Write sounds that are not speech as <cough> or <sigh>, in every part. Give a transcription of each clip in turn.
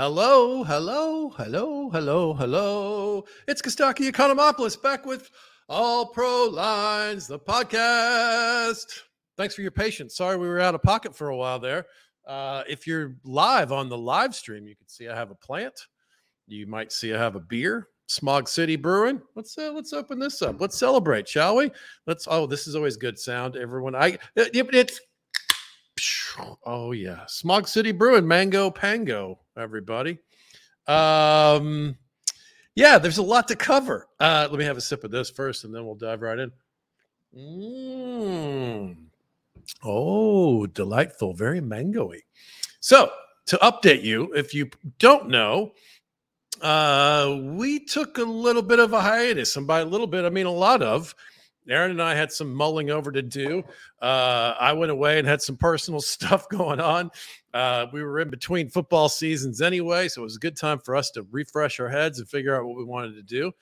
Hello, hello, hello, hello, hello. It's Kostaki Economopoulos back with All Pro Lines, the podcast. Thanks for your patience. Sorry we were out of pocket for a while there. Uh, if you're live on the live stream, you can see I have a plant. You might see I have a beer. Smog City Brewing. Let's uh, let's open this up. Let's celebrate, shall we? Let's. Oh, this is always good sound. Everyone, I it, it's Oh yeah, Smog City Brewing, Mango Pango, everybody. Um, yeah, there's a lot to cover. Uh, let me have a sip of this first, and then we'll dive right in. Mm. Oh, delightful, very mangoey. So, to update you, if you don't know, uh, we took a little bit of a hiatus, and by a little bit, I mean a lot of. Aaron and I had some mulling over to do. Uh, I went away and had some personal <laughs> stuff going on. Uh, we were in between football seasons anyway, so it was a good time for us to refresh our heads and figure out what we wanted to do.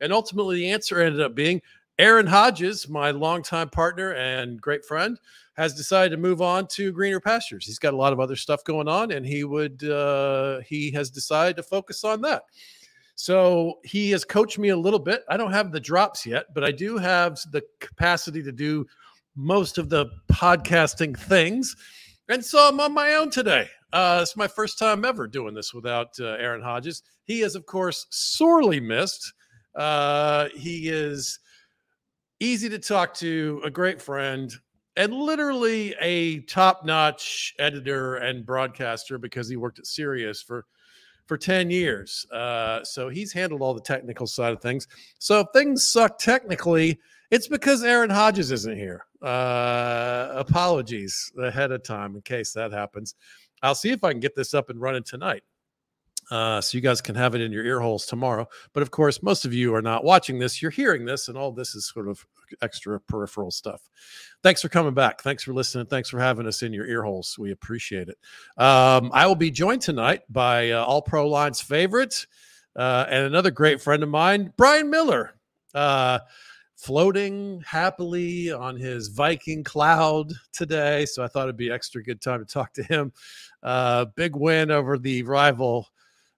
And ultimately, the answer ended up being Aaron Hodges, my longtime partner and great friend, has decided to move on to greener pastures. He's got a lot of other stuff going on, and he would uh, he has decided to focus on that. So he has coached me a little bit. I don't have the drops yet, but I do have the capacity to do most of the podcasting things. And so I'm on my own today. Uh, it's my first time ever doing this without uh, Aaron Hodges. He is, of course, sorely missed. Uh, he is easy to talk to, a great friend, and literally a top notch editor and broadcaster because he worked at Sirius for for 10 years. Uh, so he's handled all the technical side of things. So if things suck technically, it's because Aaron Hodges isn't here. Uh, apologies ahead of time in case that happens. I'll see if I can get this up and running tonight uh, so you guys can have it in your ear holes tomorrow. But of course, most of you are not watching this; you're hearing this, and all this is sort of extra peripheral stuff. Thanks for coming back. Thanks for listening. Thanks for having us in your ear holes. We appreciate it. Um, I will be joined tonight by uh, All Pro Lines favorite uh, and another great friend of mine, Brian Miller. Uh, floating happily on his Viking cloud today. So I thought it'd be extra good time to talk to him. Uh, big win over the rival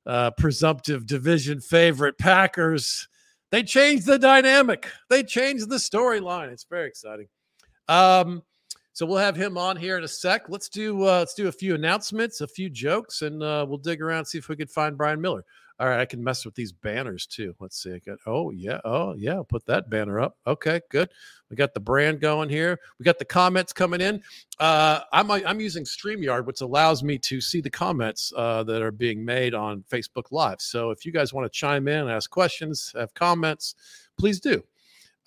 uh, presumptive division favorite Packers. They changed the dynamic. They changed the storyline. It's very exciting. Um, so we'll have him on here in a sec. Let's do uh, let's do a few announcements, a few jokes, and uh, we'll dig around see if we could find Brian Miller. All right, I can mess with these banners too. Let's see. I got oh yeah, oh yeah, put that banner up. Okay, good. We got the brand going here. We got the comments coming in. Uh, I'm I'm using StreamYard, which allows me to see the comments uh, that are being made on Facebook Live. So if you guys want to chime in, ask questions, have comments, please do.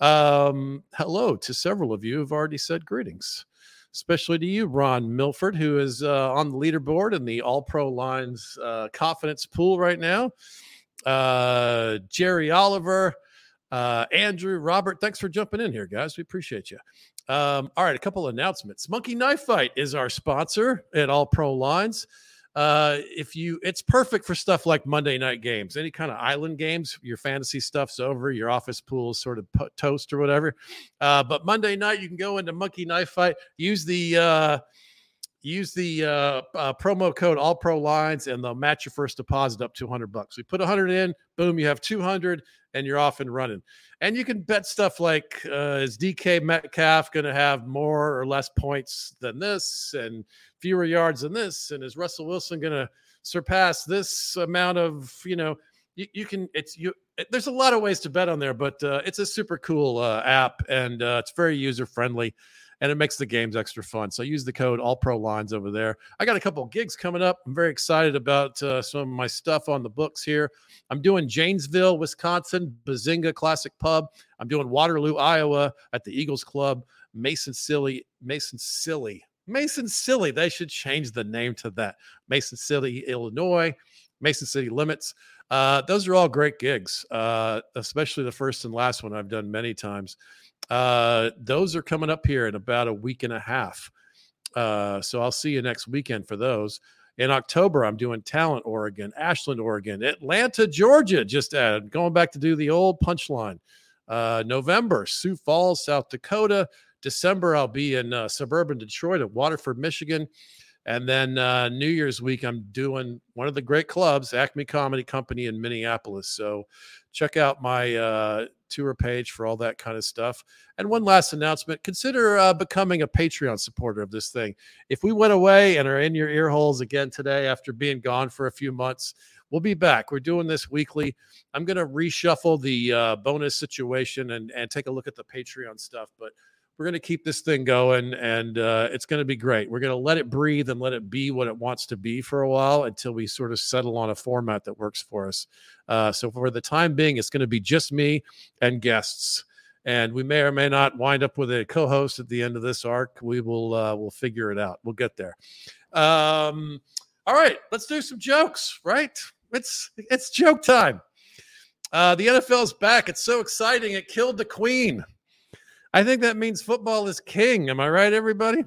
Um, hello to several of you who've already said greetings especially to you, Ron Milford, who is uh, on the leaderboard in the All Pro Lines uh, confidence pool right now. Uh, Jerry Oliver, uh, Andrew, Robert, thanks for jumping in here, guys. We appreciate you. Um, all right, a couple of announcements. Monkey Knife Fight is our sponsor at All Pro Lines uh, if you, it's perfect for stuff like Monday night games, any kind of island games. Your fantasy stuff's over, your office pool is sort of toast or whatever. Uh, but Monday night, you can go into Monkey Knife Fight, use the uh, use the uh, uh, promo code all pro lines and they'll match your first deposit up to 100 bucks we put 100 in boom you have 200 and you're off and running. And you can bet stuff like uh, is dk metcalf going to have more or less points than this and fewer yards than this and is russell wilson going to surpass this amount of you know you, you can it's you there's a lot of ways to bet on there but uh, it's a super cool uh, app and uh, it's very user friendly and it makes the games extra fun. So use the code All Pro Lines over there. I got a couple gigs coming up. I'm very excited about uh, some of my stuff on the books here. I'm doing Janesville, Wisconsin, Bazinga Classic Pub. I'm doing Waterloo, Iowa at the Eagles Club. Mason Silly, Mason Silly, Mason Silly. They should change the name to that. Mason City, Illinois. Mason City Limits. Uh, those are all great gigs, uh, especially the first and last one I've done many times. Uh, those are coming up here in about a week and a half. Uh, so I'll see you next weekend for those. In October, I'm doing Talent, Oregon, Ashland, Oregon, Atlanta, Georgia. Just added, going back to do the old punchline. Uh, November, Sioux Falls, South Dakota. December, I'll be in uh, suburban Detroit at Waterford, Michigan. And then uh, New Year's week, I'm doing one of the great clubs, Acme Comedy Company in Minneapolis. So check out my uh, tour page for all that kind of stuff. And one last announcement consider uh, becoming a Patreon supporter of this thing. If we went away and are in your ear holes again today after being gone for a few months, we'll be back. We're doing this weekly. I'm going to reshuffle the uh, bonus situation and, and take a look at the Patreon stuff. But we're going to keep this thing going and uh, it's going to be great. We're going to let it breathe and let it be what it wants to be for a while until we sort of settle on a format that works for us. Uh, so, for the time being, it's going to be just me and guests. And we may or may not wind up with a co-host at the end of this arc. We will uh, we'll figure it out. We'll get there. Um, all right, let's do some jokes. Right? It's it's joke time. Uh, the NFL's back. It's so exciting. It killed the Queen. I think that means football is king. Am I right, everybody?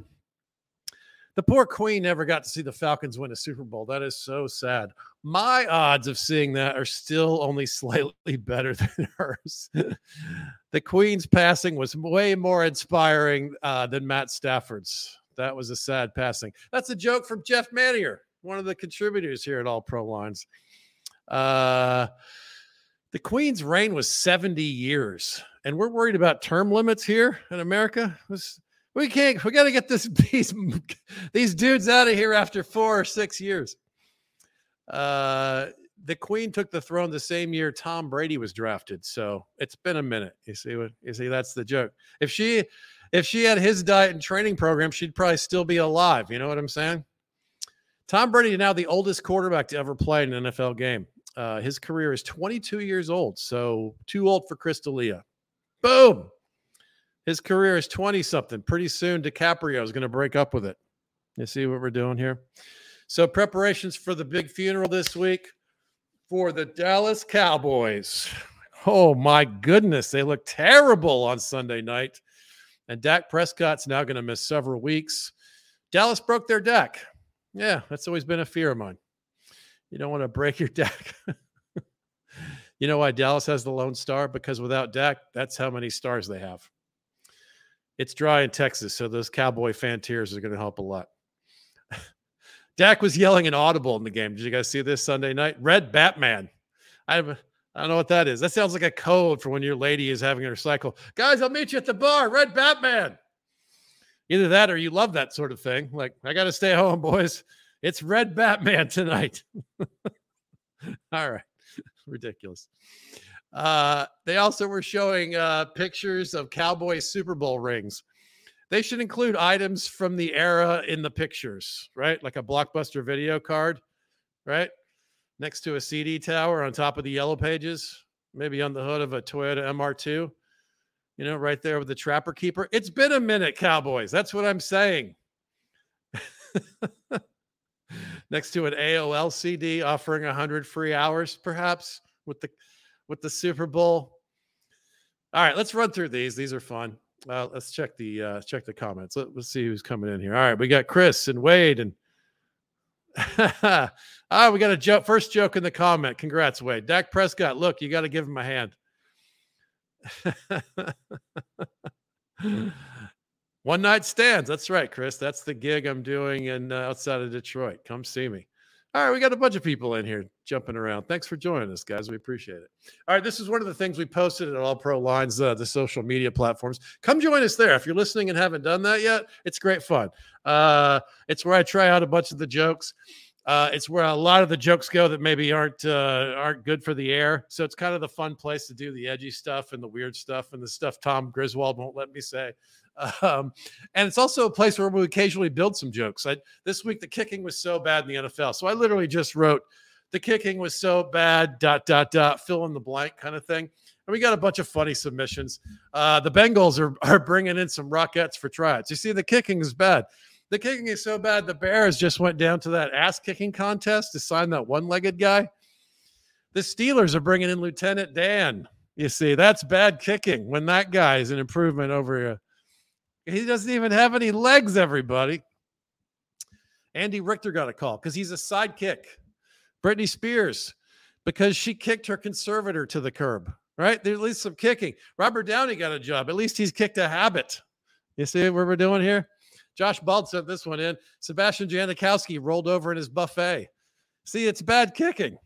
The poor Queen never got to see the Falcons win a Super Bowl. That is so sad. My odds of seeing that are still only <laughs> slightly better than hers. <laughs> the Queen's passing was way more inspiring uh, than Matt Stafford's. That was a sad passing. That's a joke from Jeff Manier, one of the contributors here at All Pro Lines. Uh, the Queen's reign was 70 years, and we're worried about term limits here in America. We can't, we got to get this, <laughs> these, these dudes out of here after four or six years. Uh, the Queen took the throne the same year Tom Brady was drafted. So it's been a minute. You see what you see? That's the joke. If she if she had his diet and training program, she'd probably still be alive. You know what I'm saying? Tom Brady now the oldest quarterback to ever play in an NFL game. Uh, his career is 22 years old, so too old for Chris D'Elia. Boom. His career is 20 something. Pretty soon, DiCaprio is going to break up with it. You see what we're doing here? So, preparations for the big funeral this week for the Dallas Cowboys. Oh, my goodness. They look terrible on Sunday night. And Dak Prescott's now going to miss several weeks. Dallas broke their deck. Yeah, that's always been a fear of mine. You don't want to break your <laughs> deck. You know why Dallas has the lone star? Because without Dak, that's how many stars they have. It's dry in Texas, so those Cowboy fan tears are going to help a lot. <laughs> Dak was yelling an audible in the game. Did you guys see this Sunday night? Red Batman. I don't know what that is. That sounds like a code for when your lady is having her cycle. Guys, I'll meet you at the bar. Red Batman. Either that or you love that sort of thing. Like, I got to stay home, boys. It's Red Batman <laughs> tonight. <laughs> All right. Ridiculous. Uh, they also were showing uh, pictures of Cowboy Super Bowl rings. They should include items from the era in the pictures, right? Like a blockbuster video card, right? Next to a CD tower on top of the yellow pages, maybe on the hood of a Toyota MR2, you know, right there with the trapper keeper. It's been a minute, Cowboys. That's what I'm saying. <laughs> next to an AOL CD offering 100 free hours, perhaps with the with the Super Bowl. All right, let's run through these. These are fun. Uh, let's check the uh, check the comments. Let, us see who's coming in here. All right, we got Chris and Wade and <laughs> ah, we got a joke. First joke in the comment. Congrats, Wade. Dak Prescott. Look, you got to give him a hand. <laughs> One night stands. That's right, Chris. That's the gig I'm doing in uh, outside of Detroit. Come see me. All right, we got a bunch of people in here jumping around. Thanks for joining us, guys. We appreciate it. All right, this is one of the things we posted at All Pro Lines, uh, the social media platforms. Come join us there. If you're listening and haven't done that yet, it's great fun. Uh, it's where I try out a bunch of the jokes. Uh, it's where a lot of the jokes go that maybe aren't uh, aren't good for the air. So it's kind of the fun place to do the edgy stuff and the weird stuff and the stuff Tom Griswold won't let me say. Um, and it's also a place where we occasionally build some jokes. I, this week, the kicking was so bad in the NFL. So I literally just wrote, the kicking was so bad, dot, dot, dot, fill in the blank kind of thing. And we got a bunch of funny submissions. Uh, the Bengals are, are bringing in some rockets for tryouts. You see, the kicking is bad. The kicking is so bad, the Bears just went down to that ass kicking contest to sign that one legged guy. The Steelers are bringing in Lieutenant Dan. You see, that's bad kicking when that guy is an improvement over he doesn't even have any legs, everybody. Andy Richter got a call because he's a sidekick. Britney Spears, because she kicked her conservator to the curb, right? There's at least some kicking. Robert Downey got a job. At least he's kicked a habit. You see what we're doing here? Josh Bald sent this one in. Sebastian Janikowski rolled over in his buffet. See, it's bad kicking.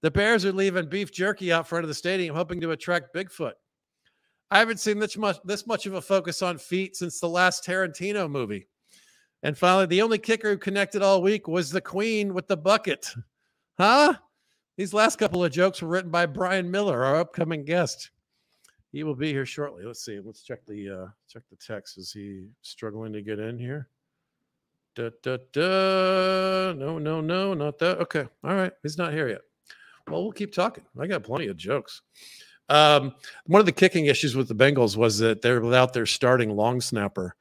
The Bears are leaving beef jerky out front of the stadium, hoping to attract Bigfoot. I haven't seen this much this much of a focus on feet since the last Tarantino movie. And finally, the only kicker who connected all week was the Queen with the bucket. Huh? These last couple of jokes were written by Brian Miller, our upcoming guest. He will be here shortly. Let's see. Let's check the uh check the text. Is he struggling to get in here? Da, da, da. No, no, no, not that. Okay. All right. He's not here yet. Well, we'll keep talking. I got plenty of jokes. Um, one of the kicking issues with the Bengals was that they're without their starting long snapper.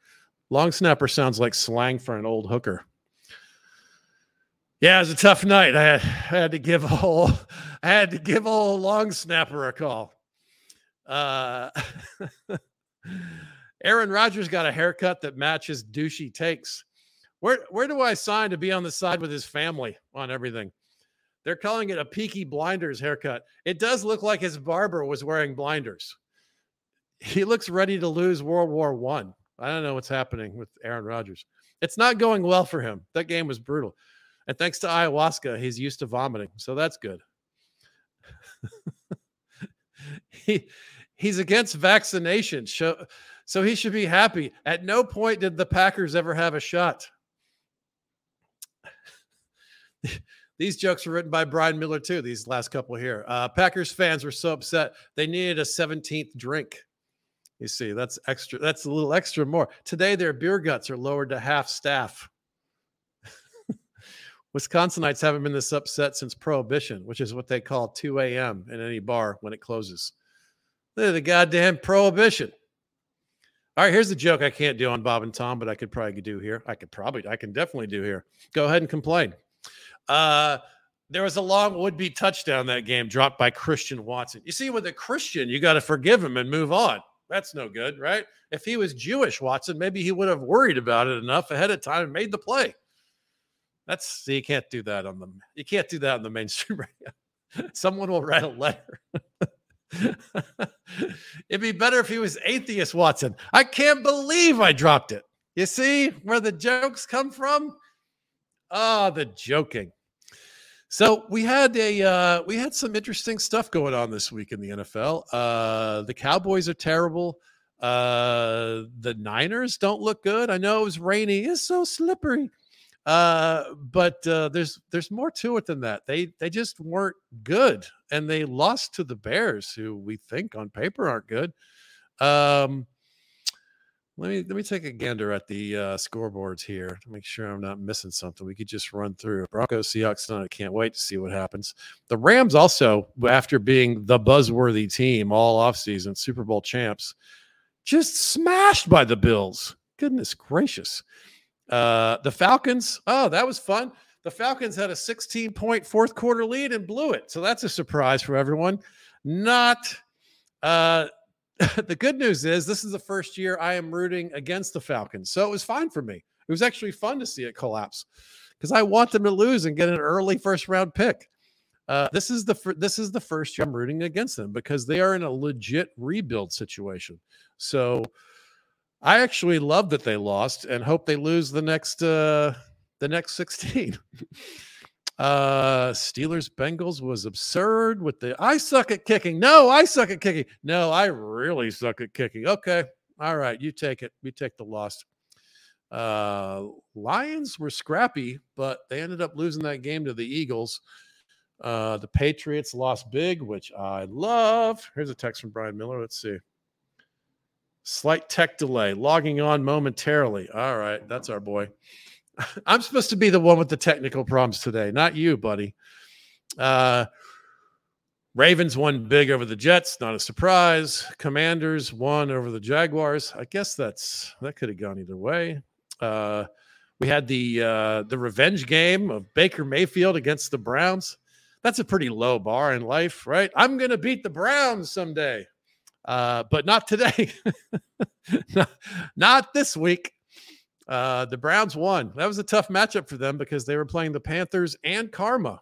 Long snapper sounds like slang for an old hooker. Yeah, it was a tough night. I had, I had to give a whole, I had to give whole long snapper a call. Uh, <laughs> Aaron Rodgers got a haircut that matches douchey takes. Where where do I sign to be on the side with his family on everything? They're calling it a Peaky Blinders haircut. It does look like his barber was wearing blinders. He looks ready to lose World War One. I. I don't know what's happening with Aaron Rodgers. It's not going well for him. That game was brutal. And thanks to ayahuasca, he's used to vomiting. So that's good. <laughs> he he's against vaccination. So, so he should be happy. At no point did the Packers ever have a shot. <laughs> These jokes were written by Brian Miller too. These last couple here. Uh, Packers fans were so upset they needed a 17th drink. You see, that's extra. That's a little extra more. Today, their beer guts are lowered to half staff. <laughs> Wisconsinites haven't been this upset since Prohibition, which is what they call 2 a.m. in any bar when it closes. They're the goddamn Prohibition. All right, here's the joke I can't do on Bob and Tom, but I could probably do here. I could probably, I can definitely do here. Go ahead and complain. Uh, there was a long would-be touchdown that game dropped by Christian Watson. You see, with a Christian, you got to forgive him and move on. That's no good, right? If he was Jewish, Watson, maybe he would have worried about it enough ahead of time and made the play. That's see, you can't do that on the you can't do that on the mainstream <laughs> radio. Someone will write a letter. <laughs> It'd be better if he was atheist, Watson. I can't believe I dropped it. You see where the jokes come from? Ah, oh, the joking. So we had a uh, we had some interesting stuff going on this week in the NFL. Uh, the Cowboys are terrible. Uh, the Niners don't look good. I know it was rainy. It's so slippery. Uh, but uh, there's there's more to it than that. They they just weren't good, and they lost to the Bears, who we think on paper aren't good. Um, let me let me take a gander at the uh, scoreboards here to make sure I'm not missing something. We could just run through Broncos, Seahawks tonight. I can't wait to see what happens. The Rams also, after being the buzzworthy team all offseason, Super Bowl champs, just smashed by the Bills. Goodness gracious. Uh, the Falcons, oh, that was fun. The Falcons had a 16 point fourth quarter lead and blew it. So that's a surprise for everyone. Not uh <laughs> the good news is this is the first year I am rooting against the Falcons. So it was fine for me. It was actually fun to see it collapse because I want them to lose and get an early first round pick. Uh, this is the this is the first year I'm rooting against them because they are in a legit rebuild situation. So I actually love that they lost and hope they lose the next uh, the next 16. <laughs> Uh, Steelers Bengals was absurd with the I suck at kicking. No, I suck at kicking. No, I really suck at kicking. Okay. All right. You take it. We take the loss. Uh, Lions were scrappy, but they ended up losing that game to the Eagles. Uh, the Patriots lost big, which I love. Here's a text from Brian Miller. Let's see. Slight tech delay, logging on momentarily. All right, that's our boy. <laughs> I'm supposed to be the one with the technical problems today, not you, buddy. Uh, Ravens won big over the Jets, not a surprise. Commanders won over the Jaguars. I guess that's that could have gone either way. Uh, we had the uh, the revenge game of Baker Mayfield against the Browns. That's a pretty low bar in life, right? I'm to beat the Browns someday, uh, but not today. <laughs> not, not this week. Uh, the Browns won. That was a tough matchup for them because they were playing the Panthers and Karma.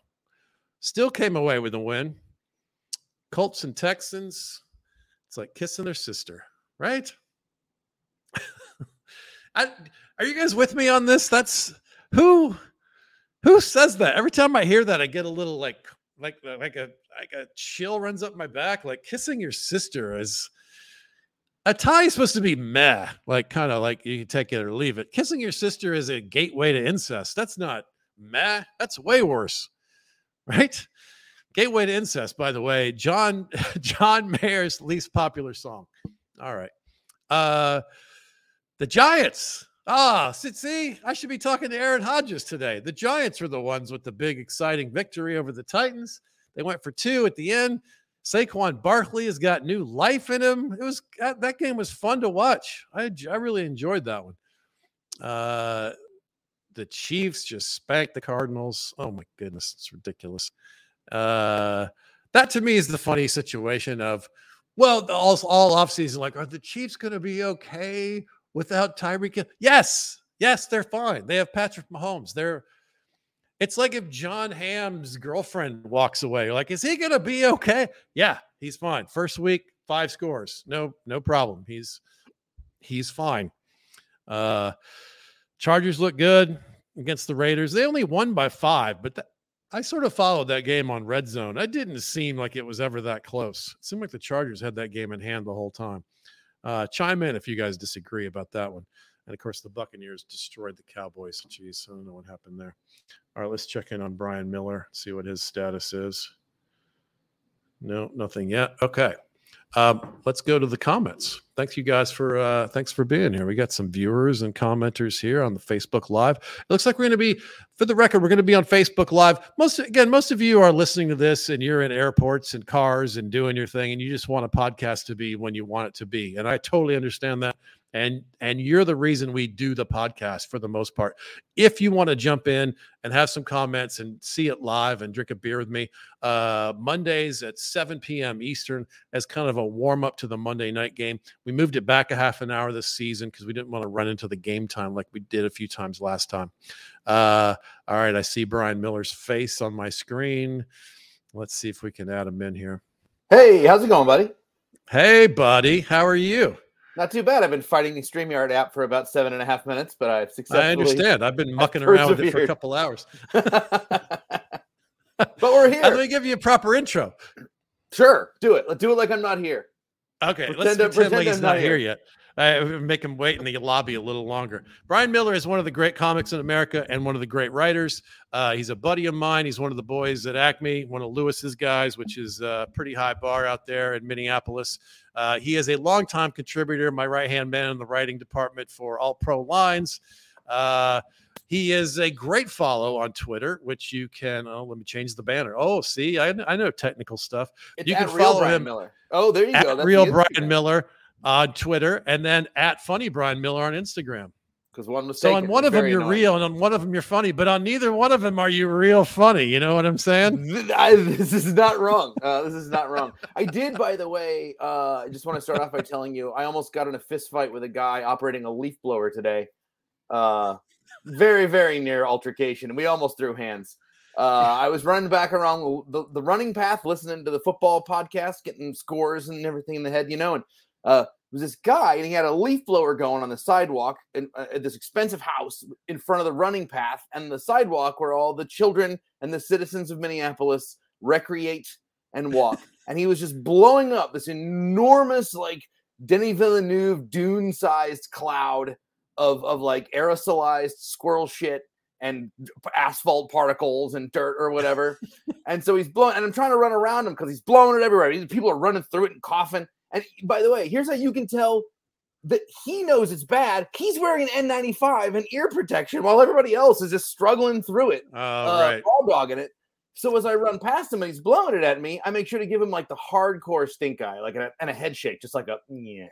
Still came away with a win. Colts and Texans. It's like kissing their sister, right? <laughs> I, are you guys with me on this? That's who who says that? Every time I hear that, I get a little like like like a like a chill runs up my back. Like kissing your sister is a tie is supposed to be meh, like kind of like you can take it or leave it. Kissing your sister is a gateway to incest. That's not meh. That's way worse, <laughs> right? Gateway to incest, by the way, John <laughs> John Mayer's least popular song. All right. Uh the Giants. Ah, see, I should be talking to Aaron Hodges today. The Giants are the ones with the big, exciting victory over the Titans. They went for two at the end. Saquon Barkley has got new life in him. It was that, game was fun to watch. I I really enjoyed that one. Uh, the Chiefs just spanked the Cardinals. Oh my goodness, it's ridiculous. Uh, that to me is the funny situation of, well, all all offseason, like, are the Chiefs going to be okay without Tyreek? Yes, yes, they're fine. They have Patrick Mahomes. They're it's like if Jon Hamm's girlfriend walks away. Like, is he gonna be okay? Yeah, he's fine. First week, five scores. No, no problem. He's he's fine. Uh Chargers look good against the Raiders. They only won by five, but I sort of followed that game on red zone. It didn't seem like it was ever that close. It seemed like the Chargers had that game in hand the whole time. Uh, chime in if you guys disagree about that one. And of course, the Buccaneers destroyed the Cowboys. Jeez, I don't know what happened there. All right, let's check in on Brian Miller, see what his status is. No, nothing yet. Okay. Um, let's go to the comments. Thanks you guys for uh, thanks for being here. We got some viewers and commenters here on the Facebook Live. It looks like we're going to be, for the record, we're going to be on Facebook Live. Most again, most of you are listening to this and you're in airports and cars and doing your thing, and you just want a podcast to be when you want it to be. And I totally understand that and and you're the reason we do the podcast for the most part. If you want to jump in and have some comments and see it live and drink a beer with me uh mondays at 7 p.m eastern as kind of a warm up to the monday night game. We moved it back a half an hour this season because we didn't want to run into the game time like we did a few times last time. Uh all right i see brian miller's face on my screen. Let's see if we can add him in here. Hey how's it going buddy? Hey buddy. How are you not too bad. I've been fighting the StreamYard app for about seven and a half minutes, but I've successfully. I understand. I've been <laughs> mucking around with it for a couple hours. <laughs> <laughs> but we're here. Let me give you a proper intro. Sure, do it. Let's do it like I'm not here. Okay, pretend let's pretend, pretend like he's not, not here yet. I make him wait in the lobby a little longer. Brian Miller is one of the great comics in America and one of the great writers. Uh, he's a buddy of mine. He's one of the boys at Acme, one of Louis's guys, which is a pretty high bar out there in Minneapolis. Uh, he is a longtime contributor, my right hand man in the writing department for All Pro Lines. Uh, he is a great follow on Twitter, which you can. Oh, let me change the banner. Oh, see, I, I know technical stuff. It's you can follow Brian him. Miller. Oh, there you go. That's real Brian Miller on Twitter, and then at Funny Brian Miller on Instagram. Because one was so on one of them you're annoying. real, and on one of them you're funny, but on neither one of them are you real funny. You know what I'm saying? I, this is not wrong. Uh, this is not wrong. I did, by the way. Uh, I just want to start off by telling you I almost got in a fist fight with a guy operating a leaf blower today. Uh, very, very near altercation, and we almost threw hands. Uh, I was running back around the, the running path, listening to the football podcast, getting scores and everything in the head, you know, and uh, was this guy, and he had a leaf blower going on the sidewalk in, uh, at this expensive house in front of the running path and the sidewalk where all the children and the citizens of Minneapolis recreate and walk. <laughs> and he was just blowing up this enormous, like Denis Villeneuve dune sized cloud of, of like aerosolized squirrel shit and asphalt particles and dirt or whatever. <laughs> and so he's blowing, and I'm trying to run around him because he's blowing it everywhere. People are running through it and coughing. And by the way, here's how you can tell that he knows it's bad. He's wearing an N95 and ear protection while everybody else is just struggling through it, oh, uh, right. all dogging it. So as I run past him and he's blowing it at me, I make sure to give him like the hardcore stink eye, like a, and a head shake, just like a yeah,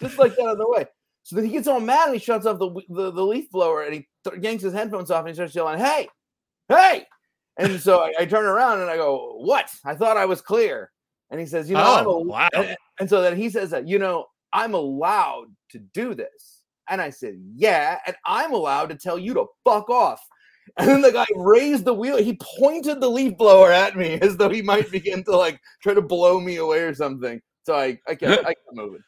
just like that on the way. So then he gets all mad and he shuts off the the, the leaf blower and he th- yanks his headphones off and he starts yelling, "Hey, hey!" And so I, I turn around and I go, "What? I thought I was clear." And he says, "You know, oh, I'm wow. And, and so then he says that, you know, I'm allowed to do this. And I said, Yeah, and I'm allowed to tell you to fuck off. <laughs> And then the guy raised the wheel. He pointed the leaf blower at me <laughs> as though he might begin to like try to blow me away or something. So I I kept, I kept moving.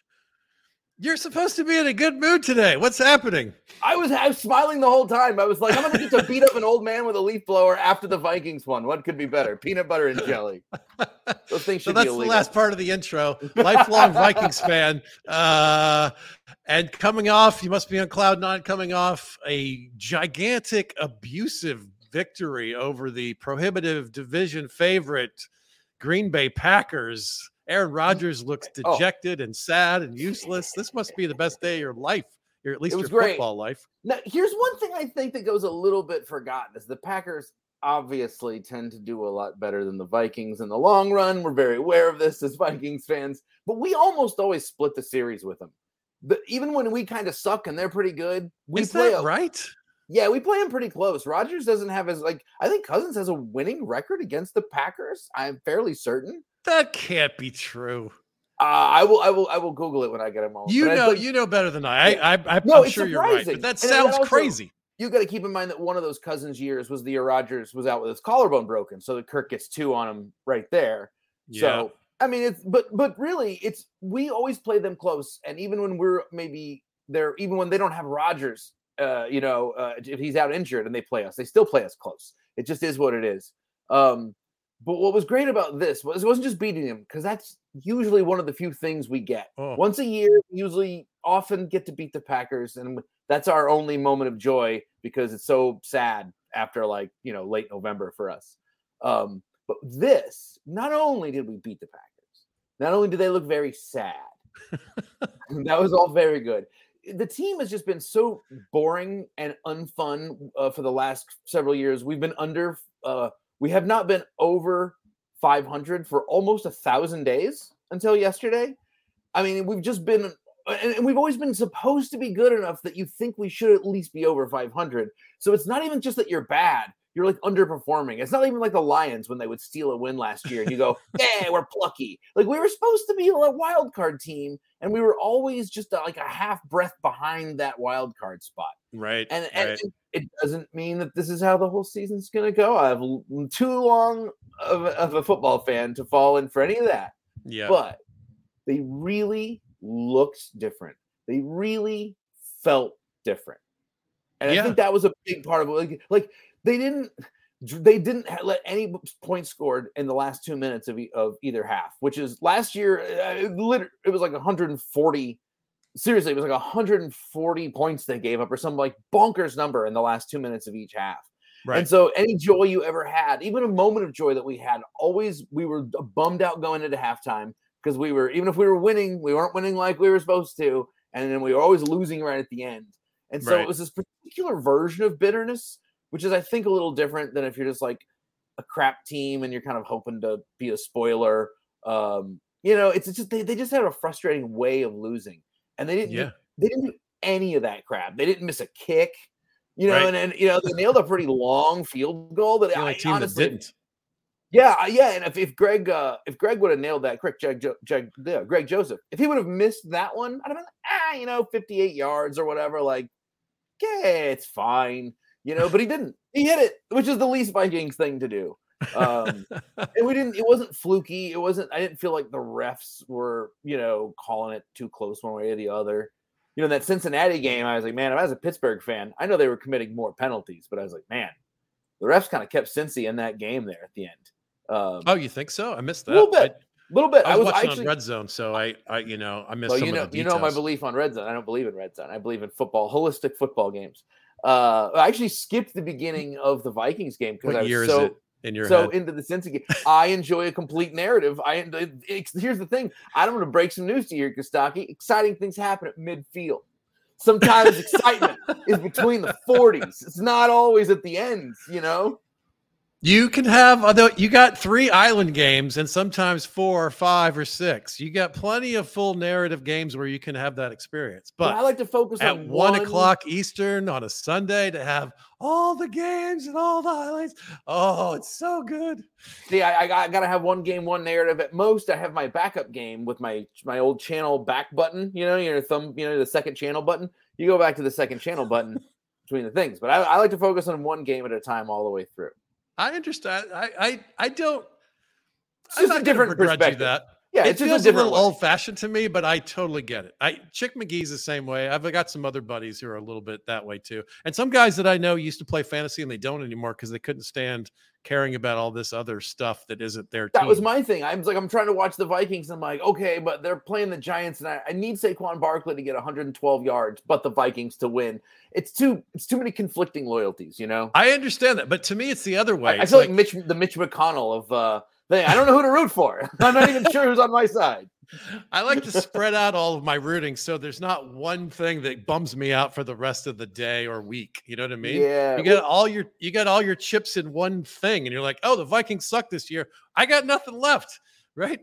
You're supposed to be in a good mood today. What's happening? I was, I was smiling the whole time. I was like, I'm gonna get to beat up an old man with a leaf blower after the Vikings won. What could be better? Peanut butter and jelly. <laughs> Those things should so that's be the last part of the intro. Lifelong Vikings fan. Uh, and coming off, you must be on cloud nine, coming off a gigantic, abusive victory over the prohibitive division favorite Green Bay Packers. Aaron Rodgers looks <laughs> Oh. dejected and sad and useless. This must be the best day of your life, or at least your great. football life. Now, here's one thing I think that goes a little bit forgotten is the Packers obviously tend to do a lot better than the Vikings in the long run. We're very aware of this as Vikings fans, but we almost always split the series with them. But even when we kind of suck and they're pretty good, we Is play that a- right? Yeah, we play them pretty close. Rodgers doesn't have as like I think Cousins has a winning record against the Packers. I'm fairly certain. That can't be true. Uh, I will, I will, I will Google it when I get a moment. You But know, think- you know better than I. I, I, I No, I'm it's sure you're right, but that sounds also- crazy. you got to keep in mind that one of those Cousins years was the year Rodgers was out with his collarbone broken, so that Kirk gets two on him right there. Yeah. So I mean, it's but but really, it's we always play them close, and even when we're maybe they're even when they don't have Rodgers, uh, you know, uh, if he's out injured and they play us, they still play us close. It just is what it is. Um, but what was great about this was it wasn't just beating them because that's usually one of the few things we get Oh. once a year. Usually, often get to beat the Packers, and that's our only moment of joy because it's so sad after like you know late November for us. Um, but this, not only did we beat the Packers, not only did they look very sad, <laughs> that was all very good. The team has just been so boring and unfun uh, for the last several years. We've been under, uh, we have not been over 500 for almost a thousand days until yesterday. I mean, we've just been, and, and we've always been supposed to be good enough that you think we should at least be over 500. So it's not even just that you're bad. You're like underperforming. It's not even like the Lions when they would steal a win last year and you go, <laughs> yeah, we're plucky. Like we were supposed to be a wild card team and we were always just like a half breath behind that wild card spot. Right. And, and right. it- it doesn't mean that this is how the whole season's going to go. I have too long of a, of a football fan to fall in for any of that yeah. but they really looked different. They really felt different, and I think that was a big part of it. Like, like they didn't, they didn't let any points scored in the last two minutes of, e- of either half, which is last year. uh, It, it was like 140. Seriously, it was like 140 points they gave up, or some like bonkers number in the last two minutes of each half. right. And so any joy you ever had, even a moment of joy that we had, always we were bummed out going into halftime because we were even if we were winning, we weren't winning like we were supposed to, and then we were always losing right at the end. And so Right. it was this particular version of bitterness, which is I think a little different than if you're just like a crap team and you're kind of hoping to be a spoiler. Um, you know, it's just they, they just had a frustrating way of losing. And they didn't yeah. they didn't do any of that crap. They didn't miss a kick, you know, Right. and, and you know they nailed a pretty long field goal. That I honestly, that didn't. yeah, yeah. And if, if Greg, uh, if Greg would have nailed that, Greg, Greg, Jo- Greg, yeah, Greg Joseph, if he would have missed that one, I'd have been like, ah, you know, fifty-eight yards or whatever. Like, yeah, it's fine, you know. But he didn't. He hit it, which is the least Vikings thing to do. Um, and we didn't. It wasn't fluky. It wasn't. I didn't feel like the refs were, you know, calling it too close one way or the other. You know, that Cincinnati game, I was like, man, if I was a Pittsburgh fan, I know they were committing more penalties, but I was like, man, the refs kind of kept Cincy in that game there at the end. Um, oh, you think so? I missed that. A little bit. I, little bit. I was, watching actually, on Red Zone, so I, I, you know, I missed well, some you know, you know my belief on red zone. I don't believe in red zone. I believe in football, holistic football games. Uh, I actually skipped the beginning of the Vikings game because I was so in your so head? into the sense game. I enjoy a complete narrative. I it- it's- here's the thing. I'm going to break some news to you, Kostaki. Exciting things happen at midfield. Sometimes excitement is between the 40s. It's not always at the ends, you know. You can have although you got three island games and sometimes four or five or six. You got plenty of full narrative games where you can have that experience. But, But I like to focus at on one o'clock Eastern on a Sunday to have all the games and all the highlights. Oh, it's so good. See, I, I, got, I gotta have one game, one narrative. At most, I have my backup game with my my old channel back button. You know, your thumb, you know, the second channel button. You go back to the second channel button <laughs> between the things. But I, I like to focus on one game at a time all the way through. I understand. I I, I don't. It's I'm just not a different perspective. that. Yeah, it it's just feels a a, little old fashioned to me, but I totally get it. I Chick McGee's the same way. I've got some other buddies who are a little bit that way too, and some guys that I know used to play fantasy and they don't anymore because they couldn't stand caring about all this other stuff that isn't their That team. was my thing. I was like, I'm trying to watch the Vikings. And I'm like, okay, but they're playing the Giants, and I, I need Saquon Barkley to get 112 yards, but the Vikings to win. It's too it's too many conflicting loyalties, you know. I understand that, but to me, it's the other way. I, I feel like, Mitch, the Mitch McConnell of uh, thing. I don't know who to root for. <laughs> I'm not even sure who's on my side. I like to spread out all of my rooting so there's not one thing that bums me out for the rest of the day or week. You know what I mean? yeah, You get all your you got all your chips in one thing, and you're like, oh, the Vikings suck this year. I got nothing left, right?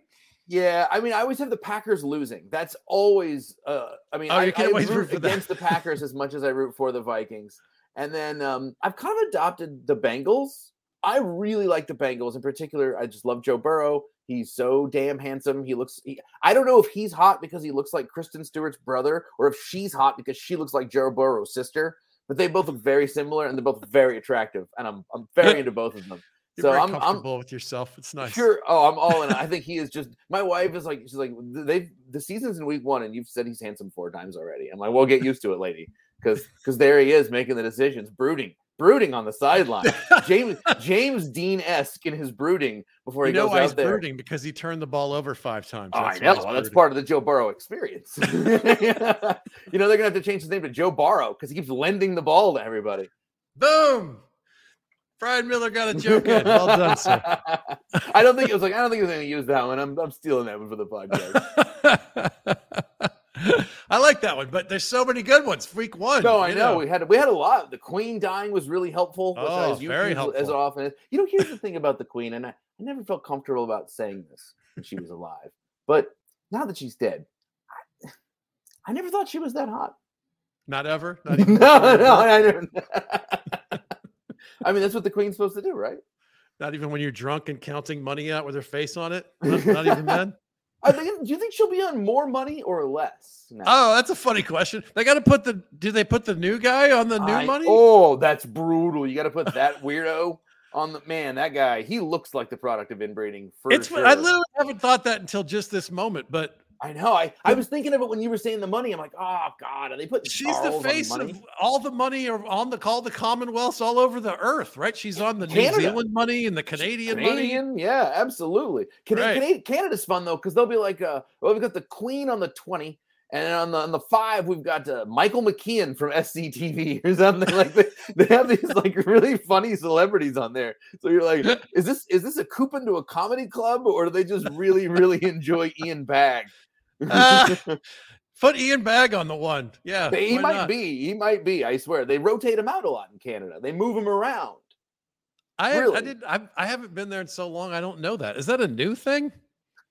Yeah, I mean, I always have the Packers losing. That's always. Uh, I mean, Oh, I, can't I always root root against the Packers as much as I root for the Vikings. And then um, I've kind of adopted the Bengals. I really like the Bengals in particular. I just love Joe Burrow. He's so damn handsome. He looks. He, I don't know if he's hot because he looks like Kristen Stewart's brother, or if she's hot because she looks like Joe Burrow's sister. But they both look very similar, and they're both very attractive. And I'm I'm very into both of them. You're So I'm- I'm- comfortable with yourself. It's nice. Sure. Oh, I'm all in. I think he is just. My wife is like, she's like, they've the season's in week one, and you've said he's handsome four times already. I'm like, well, get used to it, lady, because because there he is making the decisions, brooding, brooding on the sideline. <laughs> James James Dean esque in his brooding before You he know goes why out he's there. brooding because he turned the ball over five times. Oh, I That's why know. Well, that's part of the Joe Burrow experience. <laughs> you know, they're gonna have to change his name to Joe Borrow because he keeps lending the ball to everybody. Boom. Brian Miller got a joke in. Well done, sir. <laughs> I don't think it was like I don't think he was gonna use that one. I'm I'm stealing that one for the podcast. I like that one, but there's so many good ones. Freak one. No, I you know. we had we had a lot. The Queen dying was really helpful. Oh, used very as- As often as you know, here's the thing about the Queen, and I, I never felt comfortable about saying this when she was alive, but now that she's dead, I, I never thought she was that hot. Not ever. <laughs> Not no, even no, I never. <laughs> I mean, that's what the Queen's supposed to do, right? Not even when you're drunk and counting money out with her face on it. <laughs> Not, not even then. I think. Do you think she'll be on more money or less? now? Oh, that's a funny question. They got to put the. Do they put the new guy on the new I- money? Oh, that's brutal. You got to put that weirdo <laughs> on the man. That guy, he looks like the product of inbreeding. For it's. sure. I literally haven't thought that until just this moment. But I know. I, I was thinking of it when you were saying the money. I'm like, oh God, are they putting she's the Charles on face money? of all the money on the call the Commonwealths all over the earth, right? She's on the New Zealand money and the Canadian, money. Yeah, absolutely. Can, Right. Canada, Canada's fun though because they'll be like, uh, well, we've got the Queen on the twenty, and on the on the five we've got uh, Michael McKean from SCTV <laughs> or something like that. They have these like really funny celebrities on there. So you're like, <laughs> is this is this a coupon to a comedy club or do they just really really enjoy Ian Bagg? Ah, <laughs> Put Ian Bagg on the one. Yeah, he might not? be. He might be. I swear. They rotate him out a lot in Canada. They move him around. I, I did. I, I haven't been there in so long. I don't know that. Is that a new thing?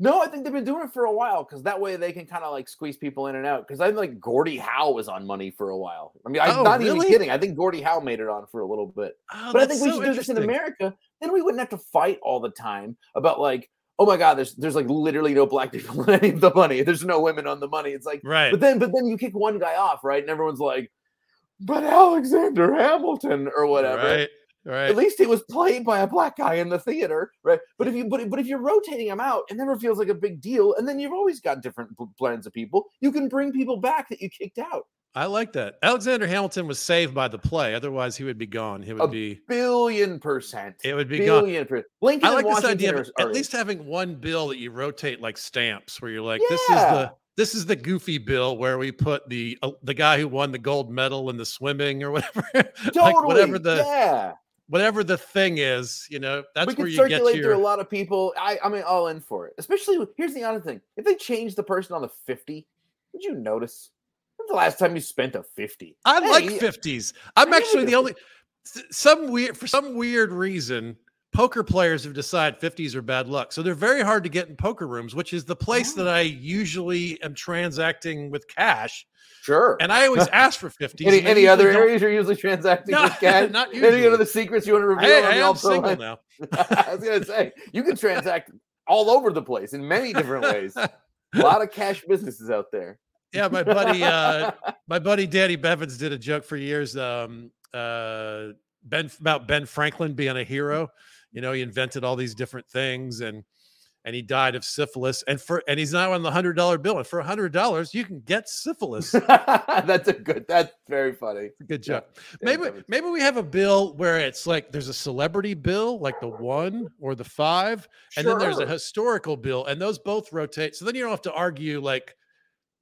No, I think they've been doing it for a while because that way they can kind of like squeeze people in and out. Because I think like Gordie Howe was on money for a while. I mean, I'm Oh, not really? even kidding. I think Gordie Howe made it on for a little bit. Oh, but I think we so should do this in. America. Then we wouldn't have to fight all the time about like, oh my God, there's there's like literally no black people on any of the money. There's no women on the money. It's like, Right. but then but then you kick one guy off, right? And everyone's like, but Alexander Hamilton or whatever. Right. Right. At least he was played by a black guy in the theater, right? But if you but, but if you're rotating them out, it never feels like a big deal. And then you've always got different blends of people. You can bring people back that you kicked out. I like that. Alexander Hamilton was saved by the play. Otherwise, he would be gone. He would be A be. Billion percent. It would be gone. billion percent. Lincoln I like this idea of at least having one bill that you rotate like stamps, where you're like, this is the this is the goofy bill where we put the uh, the guy who won the gold medal in the swimming or whatever, <laughs> totally like whatever the yeah. Whatever the thing is. You know, that's we where can you get circulate your. through a lot of people. I I mean, all in for it. Especially here's the other thing: if they change the person on the fifty, would you notice? When's the last time you spent a fifty? I like fifties. I'm I actually the only some weird for some weird reason. Poker players have decided 50s are bad luck. So they're very hard to get in poker rooms, which is the place that Oh. I usually am transacting with cash. Sure. And I always <laughs> ask for 50s. any any other don't- areas you're usually transacting No, with <laughs> cash? not usually. Any other secrets you want to reveal? Hey, I am single line? now. <laughs> I was gonna say you can transact all over the place in many different ways. A lot of cash businesses out there. yeah, my buddy, uh, my buddy Danny Bevins did a joke for years. Um, uh, Ben about Ben Franklin being a hero. You know, he invented all these different things, and and he died of syphilis. And for and he's now on the hundred dollar bill. And for a hundred dollars, you can get syphilis. <laughs> that's a good. That's very funny. Good job. Yeah, maybe maybe we have a bill where it's like there's a celebrity bill, like the one or the five, and then there's a historical bill, and those both rotate. So then you don't have to argue like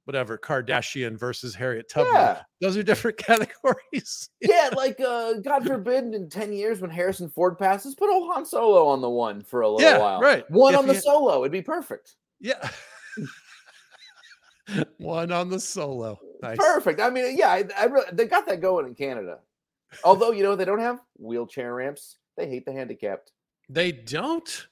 whatever Kardashian versus Harriet Tubman. Yeah. Those are different <laughs> categories. yeah, like uh God forbid in 10 years when Harrison Ford passes, put old Han Solo on the one for a little yeah, while. Right. One if on the solo, it'd be perfect. Yeah. <laughs> one on the solo. Nice. Perfect. I mean, yeah, I, I really, they got that going in Canada. Although, you know, they don't have wheelchair ramps. They hate the handicapped. They don't.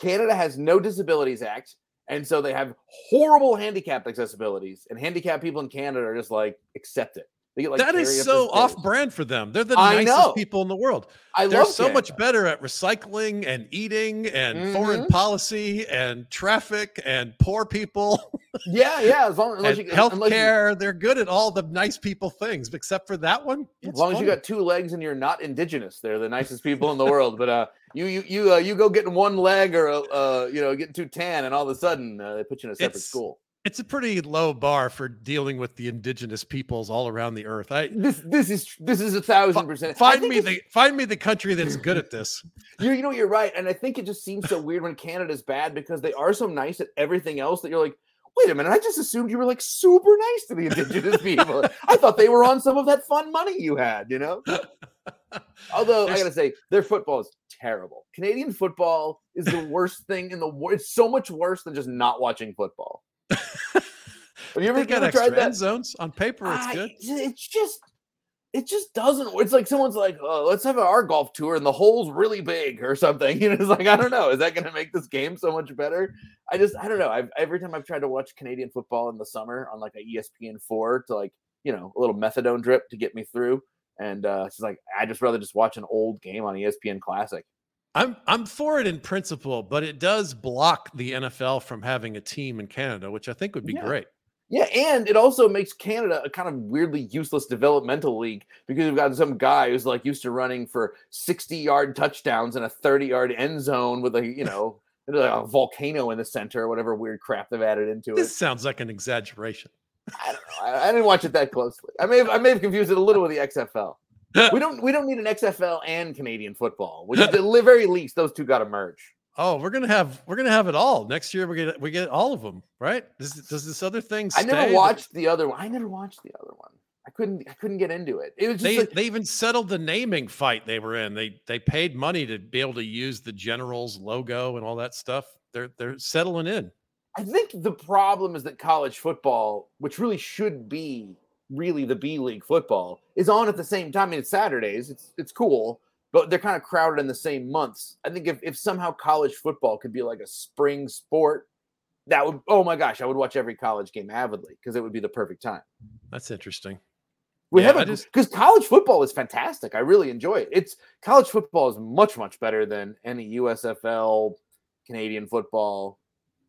Canada has no disabilities act. And so they have horrible handicap accessibilities, and handicapped people in Canada are just like accept it. They get like that is so off brand for them. They're the I nicest know. people in the world. I They're so Canada. much better at recycling and eating and mm-hmm. foreign policy and traffic and poor people. Yeah, yeah. As long <laughs> as you healthcare, they're good at all the nice people things, except for that one. As long funny. as you got two legs and you're not indigenous, they're the nicest people in the world. But uh, you you you uh, you go getting one leg or uh, you know getting too tan, and all of a sudden uh, they put you in a separate it's, school it's a pretty low bar for dealing with the indigenous peoples all around the earth. I this this is this is a thousand percent. Find me the find me the country that's good at this. <laughs> You you know you're right, and I think it just seems so weird when Canada's bad because they are so nice at everything else that you're like, wait a minute, I just assumed you were like super nice to the indigenous <laughs> people. I thought they were on some of that fun money you had, you know. <laughs> Although There's... I gotta say, their football is terrible. Canadian football is the worst thing in the world. It's so much worse than just not watching football. Have you ever, got extra tried zones on paper? It's good. It's just it just doesn't. It's like someone's like, oh, let's have our golf tour and the hole's really big or something. <laughs> You know, it's like I don't know. Is that going to make this game so much better? I just I don't know. I've, every time I've tried to watch Canadian football in the summer on like a ESPN four to like you know a little methadone drip to get me through, and uh, she's like, I just rather just watch an old game on ESPN Classic. I'm I'm for it in principle, but it does block the NFL from having a team in Canada, which I think would be yeah. great. Yeah, and it also makes Canada a kind of weirdly useless developmental league because you've got some guy who's like used to running for 60 yard touchdowns in a 30 yard end zone with a, you know, <laughs> a volcano in the center or whatever weird crap they've added into it. This sounds like an exaggeration. I don't know. I, I, didn't watch it that closely. I may have I may have confused it a little with the XFL <laughs> we don't we don't need an XFL and Canadian football. Which at the very least, those two got to merge. Oh, we're gonna have we're gonna have it all next year. We get we get all of them, right? Does does this other thing? I never watched the other one. I never watched the other one. I couldn't I couldn't get into it. It was they like, they even settled the naming fight they were in. They they paid money to be able to use the Generals logo and all that stuff. They're they're settling in. I think the problem is that college football, which really should be really the B League football is on at the same time. I mean, it's Saturdays. It's it's cool, but they're kind of crowded in the same months. I think if, if somehow college football could be like a spring sport, that would oh my gosh, I would watch every college game avidly because it would be the perfect time. That's interesting. We yeah, have because college football is fantastic. I really enjoy it. It's college football is much much better than any USFL, Canadian football,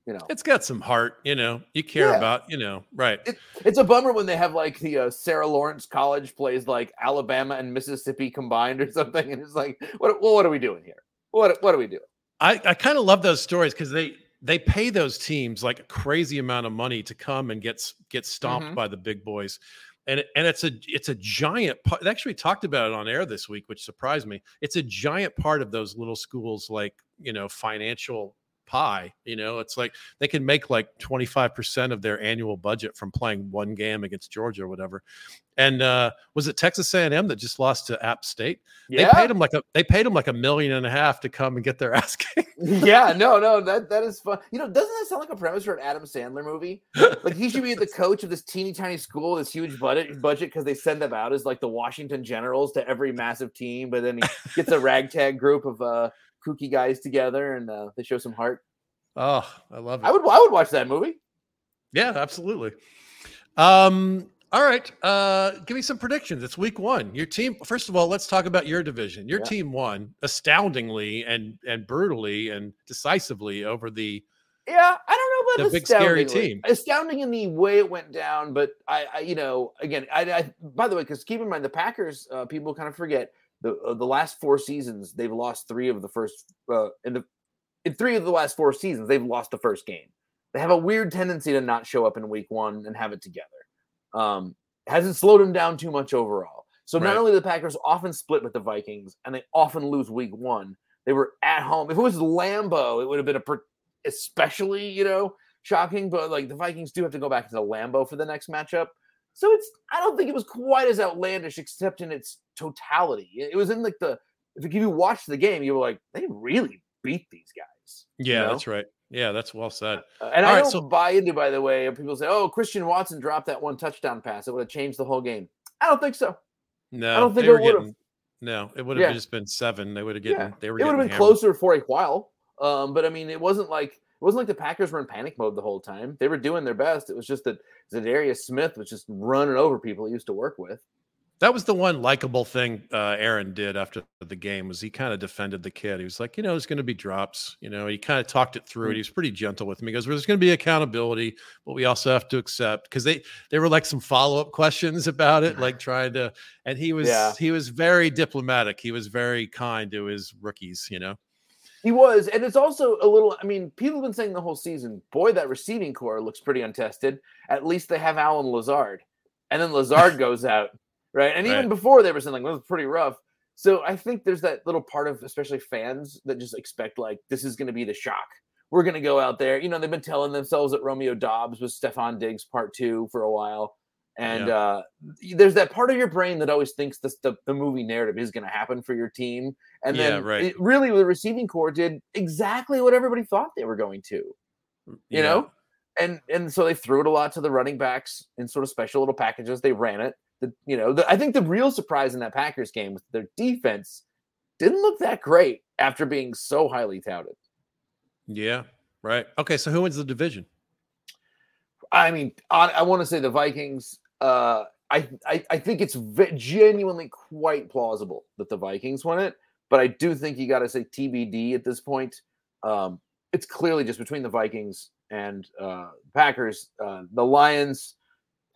you know it's got some heart you know you care yeah. about you know right it, it's a bummer when they have like the uh, sarah lawrence college plays like alabama and mississippi combined or <laughs> something and it's like what, well, what are we doing here what, what are we doing i, I kind of love those stories because they they pay those teams like a crazy amount of money to come and get get stomped mm-hmm. by the big boys and and it's a it's a giant part. They actually talked about it on air this week, which surprised me. It's a giant part of those little schools, like you know, financial pie. You know, it's like they can make like 25% of their annual budget from playing one game against Georgia or whatever. And uh, was it Texas A&M that just lost to App State? Yeah. They paid them like a they paid them like a million and a half to come and get their <laughs> ass kicked. yeah, no, no, that that is fun. You know, doesn't that sound like a premise for an Adam Sandler movie? Like he should be the coach of this teeny tiny school, this huge budget budget because they send them out as like the Washington Generals to every massive team, but then he gets a ragtag group of uh kooky guys together and uh, they show some heart. Oh, I love it. I would I would watch that movie. Yeah, absolutely. Um, all right. Uh, give me some predictions. It's week one. Your team, first of all, let's talk about your division. Your yeah. team won astoundingly and and brutally and decisively over the yeah, I don't know about the big scary team. Astounding in the way it went down, but I, I you know, again, I, I by the way, because keep in mind the Packers, uh, people kind of forget the uh, the last four seasons they've lost three of the first uh, in the in three of the last four seasons, they've lost the first game. They have a weird tendency to not show up in week one and have it together. Um, hasn't slowed them down too much overall. So not only the Packers often split with the Vikings and they often lose week one, they were at home. If it was Lambeau, it would have been a per- especially, you know, shocking. But like the Vikings do have to go back to the Lambeau for the next matchup. So it's I don't think it was quite as outlandish, except in its totality. It was in like the if you watched the game, you were like, they really beat these guys. you Yeah, know? that's right. Yeah, that's well said. Uh, and All I right, don't so- buy into, by the way, people say, "Oh, Christian Watson dropped that one touchdown pass; it would have changed the whole game." I don't think so. No, I don't think it would've. getting. No, it would have Yeah. just been seven. They would have Yeah. They were. It would have been hammered. closer for a while, um, but I mean, it wasn't like it wasn't like the Packers were in panic mode the whole time. They were doing their best. It was just that Za'Darius Smith was just running over people he used to work with. That was the one likable thing uh, Aaron did after the game was he kind of defended the kid. He was like, you know, there's going to be drops. You know, he kind of talked it Mm. through. And he was pretty gentle with me. He goes, "There's going to be accountability, but we also have to accept because they they were like some follow up questions about it, like trying to." And he was Yeah. he was very diplomatic. He was very kind to his rookies. You know. He was, and it's also a little. I mean, people have been saying the whole season, boy, that receiving corps looks pretty untested. At least they have Allen Lazard, and then Lazard <laughs> goes out, right? And even before they were saying like, "Well, it's pretty rough." So I think there's that little part of, especially fans, that just expect like this is going to be the shock. We're going to go out there. You know, they've been telling themselves that Romeo Doubs was Stefon Diggs part two for a while. And Yeah. uh, there's that part of your brain that always thinks this, the, the movie narrative is going to happen for your team. And Yeah, then right. it really, the receiving corps did exactly what everybody thought they were going to you Yeah. know and and so they threw it a lot to the running backs in sort of special little packages they ran it the, you know the, i think the real surprise in that packers game was their defense didn't look that great after being so highly touted Yeah. Right. Okay. So who wins the division? i mean i, I want to say the vikings uh I, I, I think it's genuinely quite plausible that the Vikings won it, but I do think you got to say TBD at this point. Um, it's clearly just between the Vikings and uh, Packers. Uh, the Lions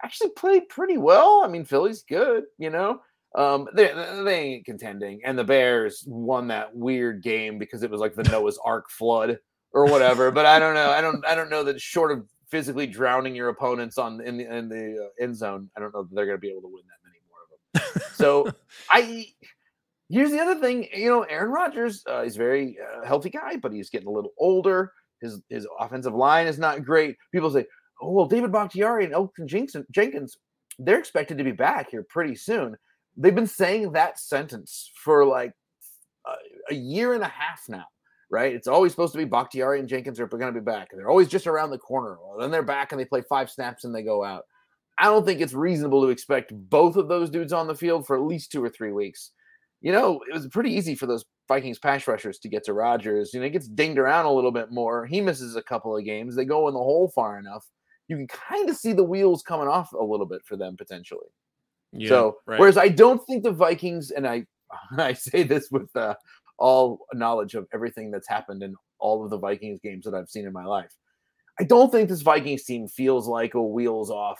actually played pretty well. I mean, Philly's good, you know. Um, they they ain't contending, and the Bears won that weird game because it was like the Noah's Ark flood or whatever. but I don't know. I don't I don't know that short of physically drowning your opponents on in the in the uh, end zone, I don't know that they're going to be able to win that many more of them. <laughs> So I here's the other thing. You know, Aaron Rodgers, uh, he's a very uh, healthy guy, but he's getting a little older. His his offensive line is not great. People say, "Oh well, David Bakhtiari and Elgton Jenkins, Jenkins, they're expected to be back here pretty soon." They've been saying that sentence for like uh, a year and a half now, right? It's always supposed to be Bakhtiari and Jenkins are going to be back. They're always just around the corner. Well, then they're back and they play five snaps and they go out. I don't think it's reasonable to expect both of those dudes on the field for at least two or three weeks. You know, it was pretty easy for those Vikings pass rushers to get to Rodgers. You know, he gets dinged around a little bit more. He misses a couple of games. They go in the hole far enough. You can kind of see the wheels coming off a little bit for them potentially. Yeah. so, right. whereas I don't think the Vikings, and I, <laughs> I say this with uh, all knowledge of everything that's happened in all of the Vikings games that I've seen in my life, I don't think this Vikings team feels like a wheels off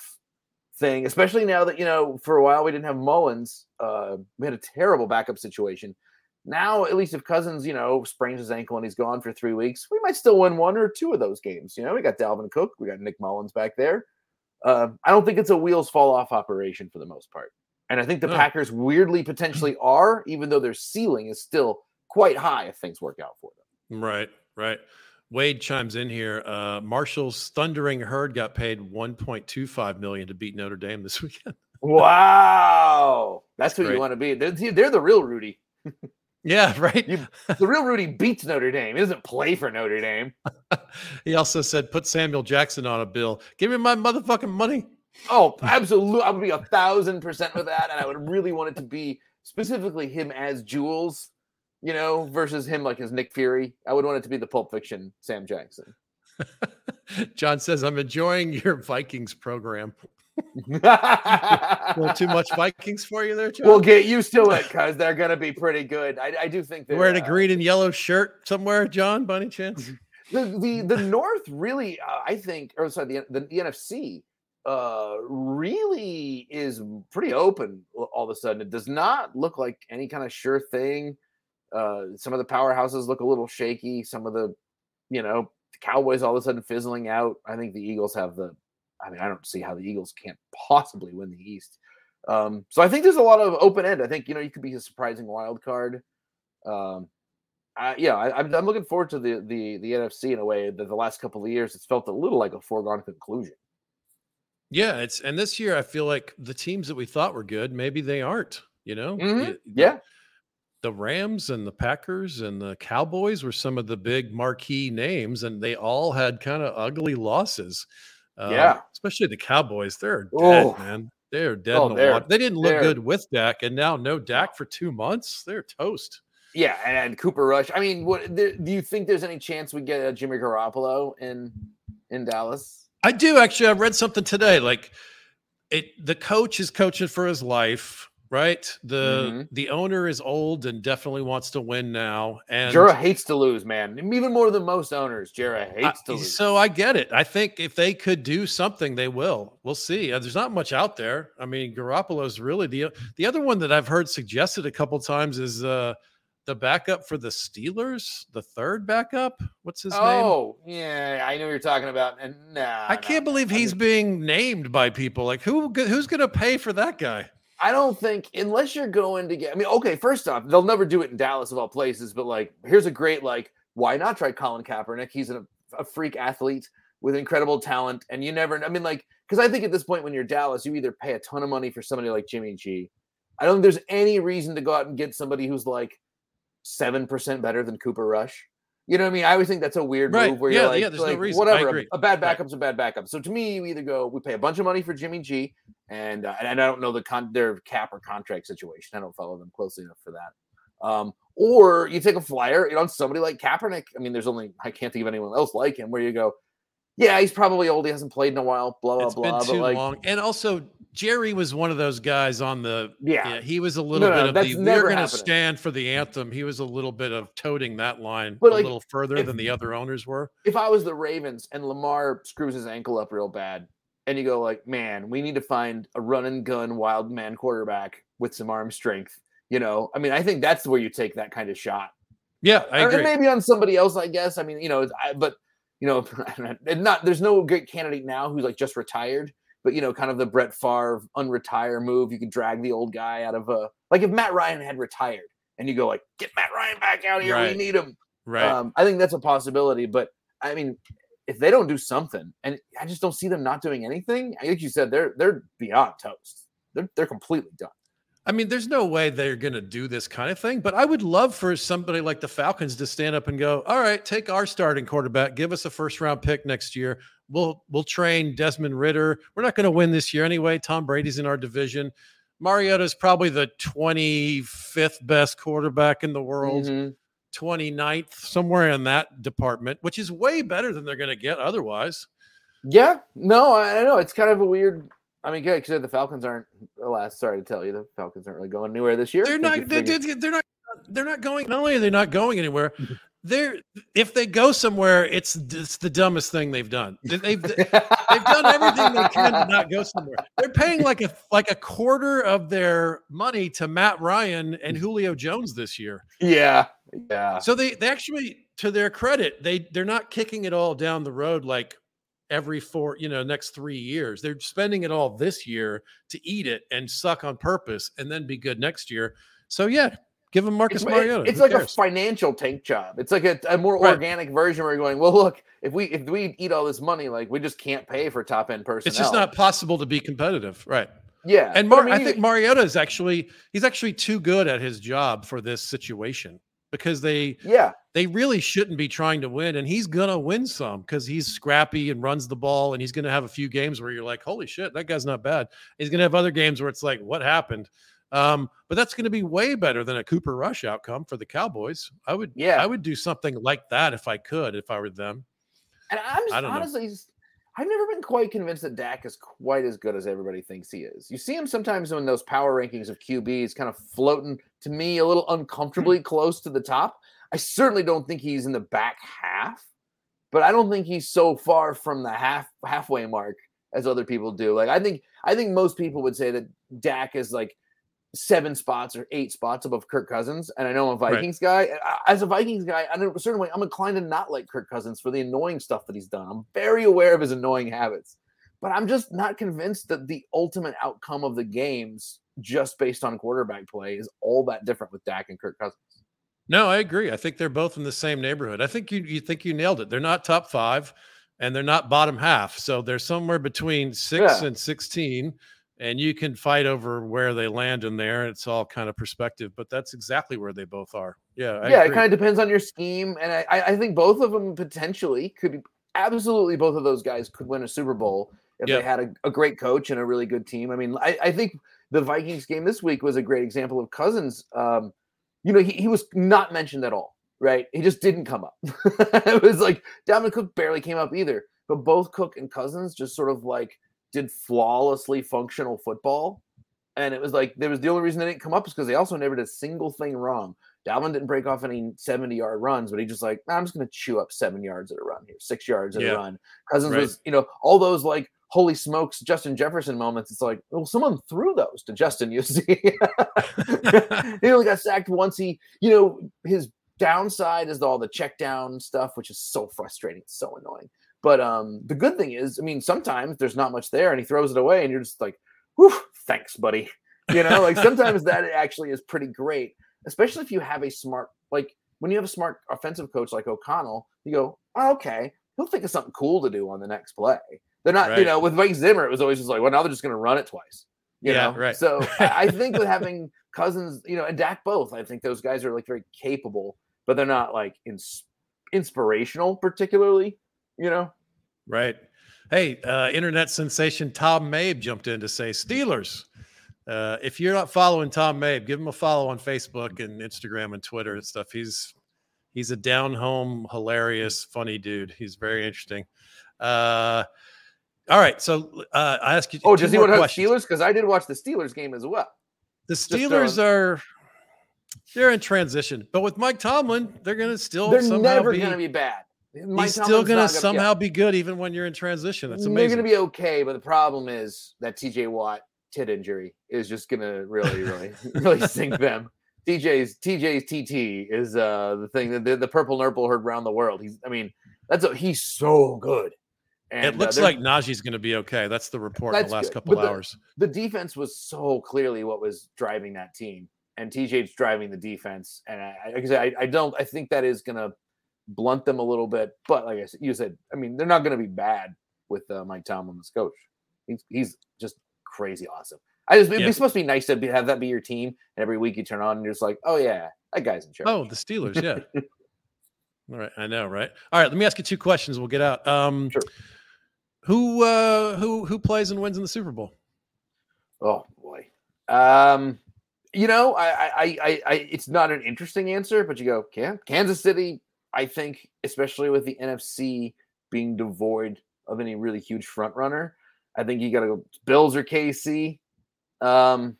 thing, especially now that, you know, for a while we didn't have Mullens. Uh, we had a terrible backup situation. Now, at least if Cousins, you know, sprains his ankle and he's gone for three weeks, we might still win one or two of those games. You know, we got Dalvin Cook, we got Nick Mullens back there. Uh, I don't think it's a wheels fall off operation for the most part. And I think the No. Packers weirdly potentially are, even though their ceiling is still quite high if things work out for them. Right, right. Wade chimes in here. Uh, Marshall's thundering herd got paid 1.25 million to beat Notre Dame this <laughs> weekend. Wow. That's, That's who great. you want to be. They're, they're the real Rudy. Yeah, <laughs> right. You- The real Rudy beats Notre Dame. He doesn't play for Notre Dame. <laughs> he also said, "Put Samuel Jackson on a bill. Give me my motherfucking money." Oh, absolutely. I would be a thousand percent with that. And I would really want it to be specifically him as Jules, you know, versus him like as Nick Fury. I would want it to be the Pulp Fiction Sam Jackson. <laughs> John says, "I'm enjoying your Vikings program. <laughs> Too much Vikings for you there, John. We'll get used to it because they're going to be pretty good. I, I do think they're wearing a uh, green and yellow shirt somewhere, John, by any chance? <laughs> the the the North really, uh, I think, or sorry, the, the the NFC uh really is pretty open all of a sudden. It does not look like any kind of sure thing. Uh, some of the powerhouses look a little shaky. Some of the you know, the Cowboys all of a sudden fizzling out. I think the Eagles have the. I mean, I don't see how the Eagles can't possibly win the East. Um, so I think there's a lot of open end. I think you know you could be a surprising wild card. Um, I, yeah, I, am I'm looking forward to the the the NFC in a way that the last couple of years it's felt a little like a foregone conclusion. Yeah, it's and this year I feel like the teams that we thought were good, maybe they aren't. You know, mm-hmm. yeah. The Rams and the Packers and the Cowboys were some of the big marquee names, and they all had kind of ugly losses. Um, yeah, especially the Cowboys. They're dead, oh. man. They're dead oh, in the water. They didn't look good with Dak, and now no Dak for two months. They're toast. Yeah, and Cooper Rush. I mean, what do you think? There's any chance we get a Jimmy Garoppolo in in Dallas? I do actually. I read something today. Like it, the coach is coaching for his life, right? The mm-hmm. the owner is old and definitely wants to win now. And Jura hates to lose, man. Even more than most owners, Jura hates I, to lose. So I get it. I think if they could do something, they will. We'll see. Uh, there's not much out there. I mean, Garoppolo's really the the other one that I've heard suggested a couple times is. uh the backup for the Steelers, the third backup. What's his oh, name? Oh, yeah, I know you're talking about. And nah, I can't believe he's being named by people. Like who who's going to pay for that guy? I don't think unless you're going to get. I mean, okay, first off, they'll never do it in Dallas of all places. But like, here's a great like, why not try Colin Kaepernick? He's a, a freak athlete with incredible talent, and you never. I mean, like, because I think at this point when you're Dallas, you either pay a ton of money for somebody like Jimmy G. I don't think there's any reason to go out and get somebody who's like seven percent better than Cooper Rush. You know what I mean? I always think that's a weird right. move where yeah, you're like, yeah, there's like no reason. whatever, a, a, bad backup's right. a bad backup. So to me, you either go, we pay a bunch of money for Jimmy G, and uh, and I don't know the con- their cap or contract situation. I don't follow them closely enough for that. Um, or you take a flyer you know, on somebody like Kaepernick. I mean, there's only I can't think of anyone else like him. Where you go, yeah, he's probably old. He hasn't played in a while. Blah blah it's blah. Been too like, long. And also, Jerry was one of those guys on the. Yeah, yeah he was a little no, no, bit of the. We're going to stand for the anthem. He was a little bit of toting that line but a like, little further if, than the other owners were. If I was the Ravens and Lamar screws his ankle up real bad, and you go like, man, we need to find a run and gun wild man quarterback with some arm strength. You know, I mean, I think that's where you take that kind of shot. Yeah, I agree. maybe on somebody else, I guess. I mean, you know, I, but you know, <laughs> not there's no great candidate now who's like just retired, but you know, kind of the Brett Favre unretire move. You can drag the old guy out of a like if Matt Ryan had retired and you go like, get Matt Ryan back out here, right. we need him. Right. Um, I think that's a possibility, but I mean, if they don't do something, and I just don't see them not doing anything. I think you said they're they're beyond toast. They're they're completely done. I mean, there's no way they're going to do this kind of thing, but I would love for somebody like the Falcons to stand up and go, "All right, take our starting quarterback, give us a first round pick next year. We'll we'll train Desmond Ridder. We're not going to win this year anyway. Tom Brady's in our division. Mariota is probably the 25th best quarterback in the world, mm-hmm. 29th, somewhere in that department, which is way better than they're going to get otherwise." Yeah, no, I know it's kind of a weird I mean, good because the Falcons aren't. Alas, sorry to tell you, the Falcons aren't really going anywhere this year. They're not. They're, they're not. They're not going. Not only are they not going anywhere, <laughs> they're if they go somewhere, it's it's the dumbest thing they've done. They've they've done everything they can to not go somewhere. They're paying like a like a quarter of their money to Matt Ryan and Julio Jones this year. Yeah, yeah. So they they actually, to their credit, they they're not kicking it all down the road like every four, you know, next three years. They're spending it all this year to eat it and suck on purpose and then be good next year. So yeah, give them Marcus it's, Mariota. It's Who like cares? a financial tank job. It's like a, a more right. organic version where you're going, well, look, if we if we eat all this money, like we just can't pay for top end personnel. It's just not possible to be competitive, right? Yeah, and Mar- I, mean, I think Mariota is actually he's actually too good at his job for this situation because they yeah they really shouldn't be trying to win and he's gonna win some because he's scrappy and runs the ball and he's gonna have a few games where you're like holy shit that guy's not bad he's gonna have other games where it's like what happened um, but that's going to be way better than a Cooper Rush outcome for the Cowboys. I would, yeah, I would do something like that if I could, if I were them. And I'm just, honestly, know. I've never been quite convinced that Dak is quite as good as everybody thinks he is. You see him sometimes in those power rankings of QBs kind of floating to me a little uncomfortably hmm. close to the top. I certainly don't think he's in the back half, but I don't think he's so far from the half halfway mark as other people do. Like I think I think most people would say that Dak is like seven spots or eight spots above Kirk Cousins, and I know I'm a Vikings right. guy. As a Vikings guy, in a certain way, I'm inclined to not like Kirk Cousins for the annoying stuff that he's done. I'm very aware of his annoying habits, but I'm just not convinced that the ultimate outcome of the games, just based on quarterback play, is all that different with Dak and Kirk Cousins. No, I agree. I think they're both in the same neighborhood. I think you you think you nailed it. They're not top five, and they're not bottom half. So they're somewhere between six yeah. and sixteen and you can fight over where they land in there. It's all kind of perspective, but that's exactly where they both are. Yeah, I yeah, agree. it kind of depends on your scheme, and I, I think both of them potentially could be, absolutely both of those guys could win a Super Bowl if yep. they had a, a, great coach and a really good team. I mean, I, I, think the Vikings game this week was a great example of Cousins. Um, you know, he, he was not mentioned at all, right? He just didn't come up. <laughs> it was like Dalvin Cook barely came up either, but both Cook and Cousins just sort of like did flawlessly functional football. And it was like there was the only reason they didn't come up is because they also never did a single thing wrong. Dalvin didn't break off any 70 yard runs, but he just like, nah, I'm just gonna chew up seven yards at a run here, six yards at yeah. a run. Cousins right. was, you know, all those like holy smokes, Justin Jefferson moments. It's like, well, someone threw those to Justin, you see. <laughs> he only got sacked once. He, you know, his downside is all the check down stuff, which is so frustrating, so annoying. But um, the good thing is, I mean, sometimes there's not much there, and he throws it away, and you're just like, "Whew, thanks, buddy." <laughs> You know, like sometimes that actually is pretty great, especially if you have a smart, like when you have a smart offensive coach like O'Connell. You go, oh, "Okay, he'll think of something cool to do on the next play." They're not, right. you know, with Mike Zimmer, it was always just like, "Well, now they're just going to run it twice." You yeah, know, right. So <laughs> I think with having Cousins, you know, and Dak both, I think those guys are like very capable, but they're not like ins- inspirational particularly you know? Right. Hey, uh, internet sensation Tom Mabe jumped in to say Steelers. Uh, if you're not following Tom Mabe, give him a follow on Facebook and Instagram and Twitter and stuff. He's he's a down home, hilarious, funny dude. He's very interesting. Uh, all right, so uh, I ask you. Oh, does he want to Steelers? Because I did watch the Steelers game as well. The Steelers uh, are they're in transition, but with Mike Tomlin, they're going to still. They're never going to be bad. Mike He's still going to somehow be good even when you're in transition. That's amazing. They're going to be okay, but the problem is that TJ Watt tit injury is just going to really, really, <laughs> really sink them. TJ's TJ's TT is uh the thing that the, the purple nurple heard around the world. He's, I mean, that's a, he's so good. And, it uh, looks uh, like Najee's going to be okay. That's the report in the last good. couple but hours. The, the defense was so clearly what was driving that team, and TJ's driving the defense. And I, like I said, I, I don't. I think that is going to blunt them a little bit. But like I said, you said, I mean, they're not going to be bad with uh, Mike Tomlin as coach. He's, he's just crazy awesome. I just, it'd be supposed to be nice to be, have that be your team. And every week you turn on and you're just like, oh, yeah, that guy's in charge. Oh, the Steelers. Yeah. <laughs> All right. I know. Right. All right. Let me ask you two questions. We'll get out. Um, sure. Who, uh, who, who plays and wins in the Super Bowl? Oh, boy. Um, you know, I, I, I, I, it's not an interesting answer, but you go, yeah, Kansas City I think, especially with the NFC being devoid of any really huge front runner, I think you got to go Bills or KC. Um,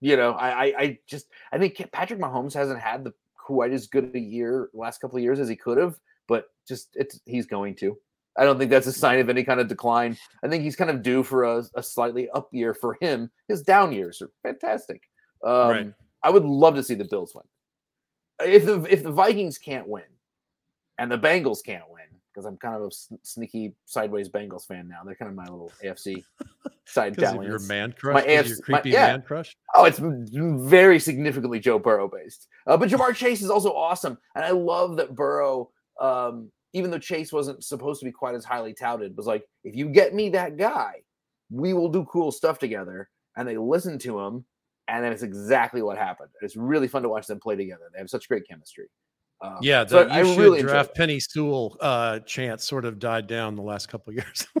you know, I, I, I just I think Patrick Mahomes hasn't had the quite as good a year last couple of years as he could have, but just it's he's going to. I don't think that's a sign of any kind of decline. I think he's kind of due for a, a slightly up year for him. His down years are fantastic. Um, right. I would love to see the Bills win. If the if the Vikings can't win, and the Bengals can't win because I'm kind of a sneaky sideways Bengals fan now. They're kind of my little AFC <laughs> side dalliance. Your man crush, my AFC, your creepy my, yeah. man crush. Oh, it's very significantly Joe Burrow based. Uh, but Ja'Marr Chase is also awesome, and I love that Burrow. Um, even though Chase wasn't supposed to be quite as highly touted, was like, if you get me that guy, we will do cool stuff together. And they listened to him, and then it's exactly what happened. It's really fun to watch them play together. They have such great chemistry. Um, yeah, the, you I should really draft Penei Sewell uh, chance sort of died down the last couple years. <laughs>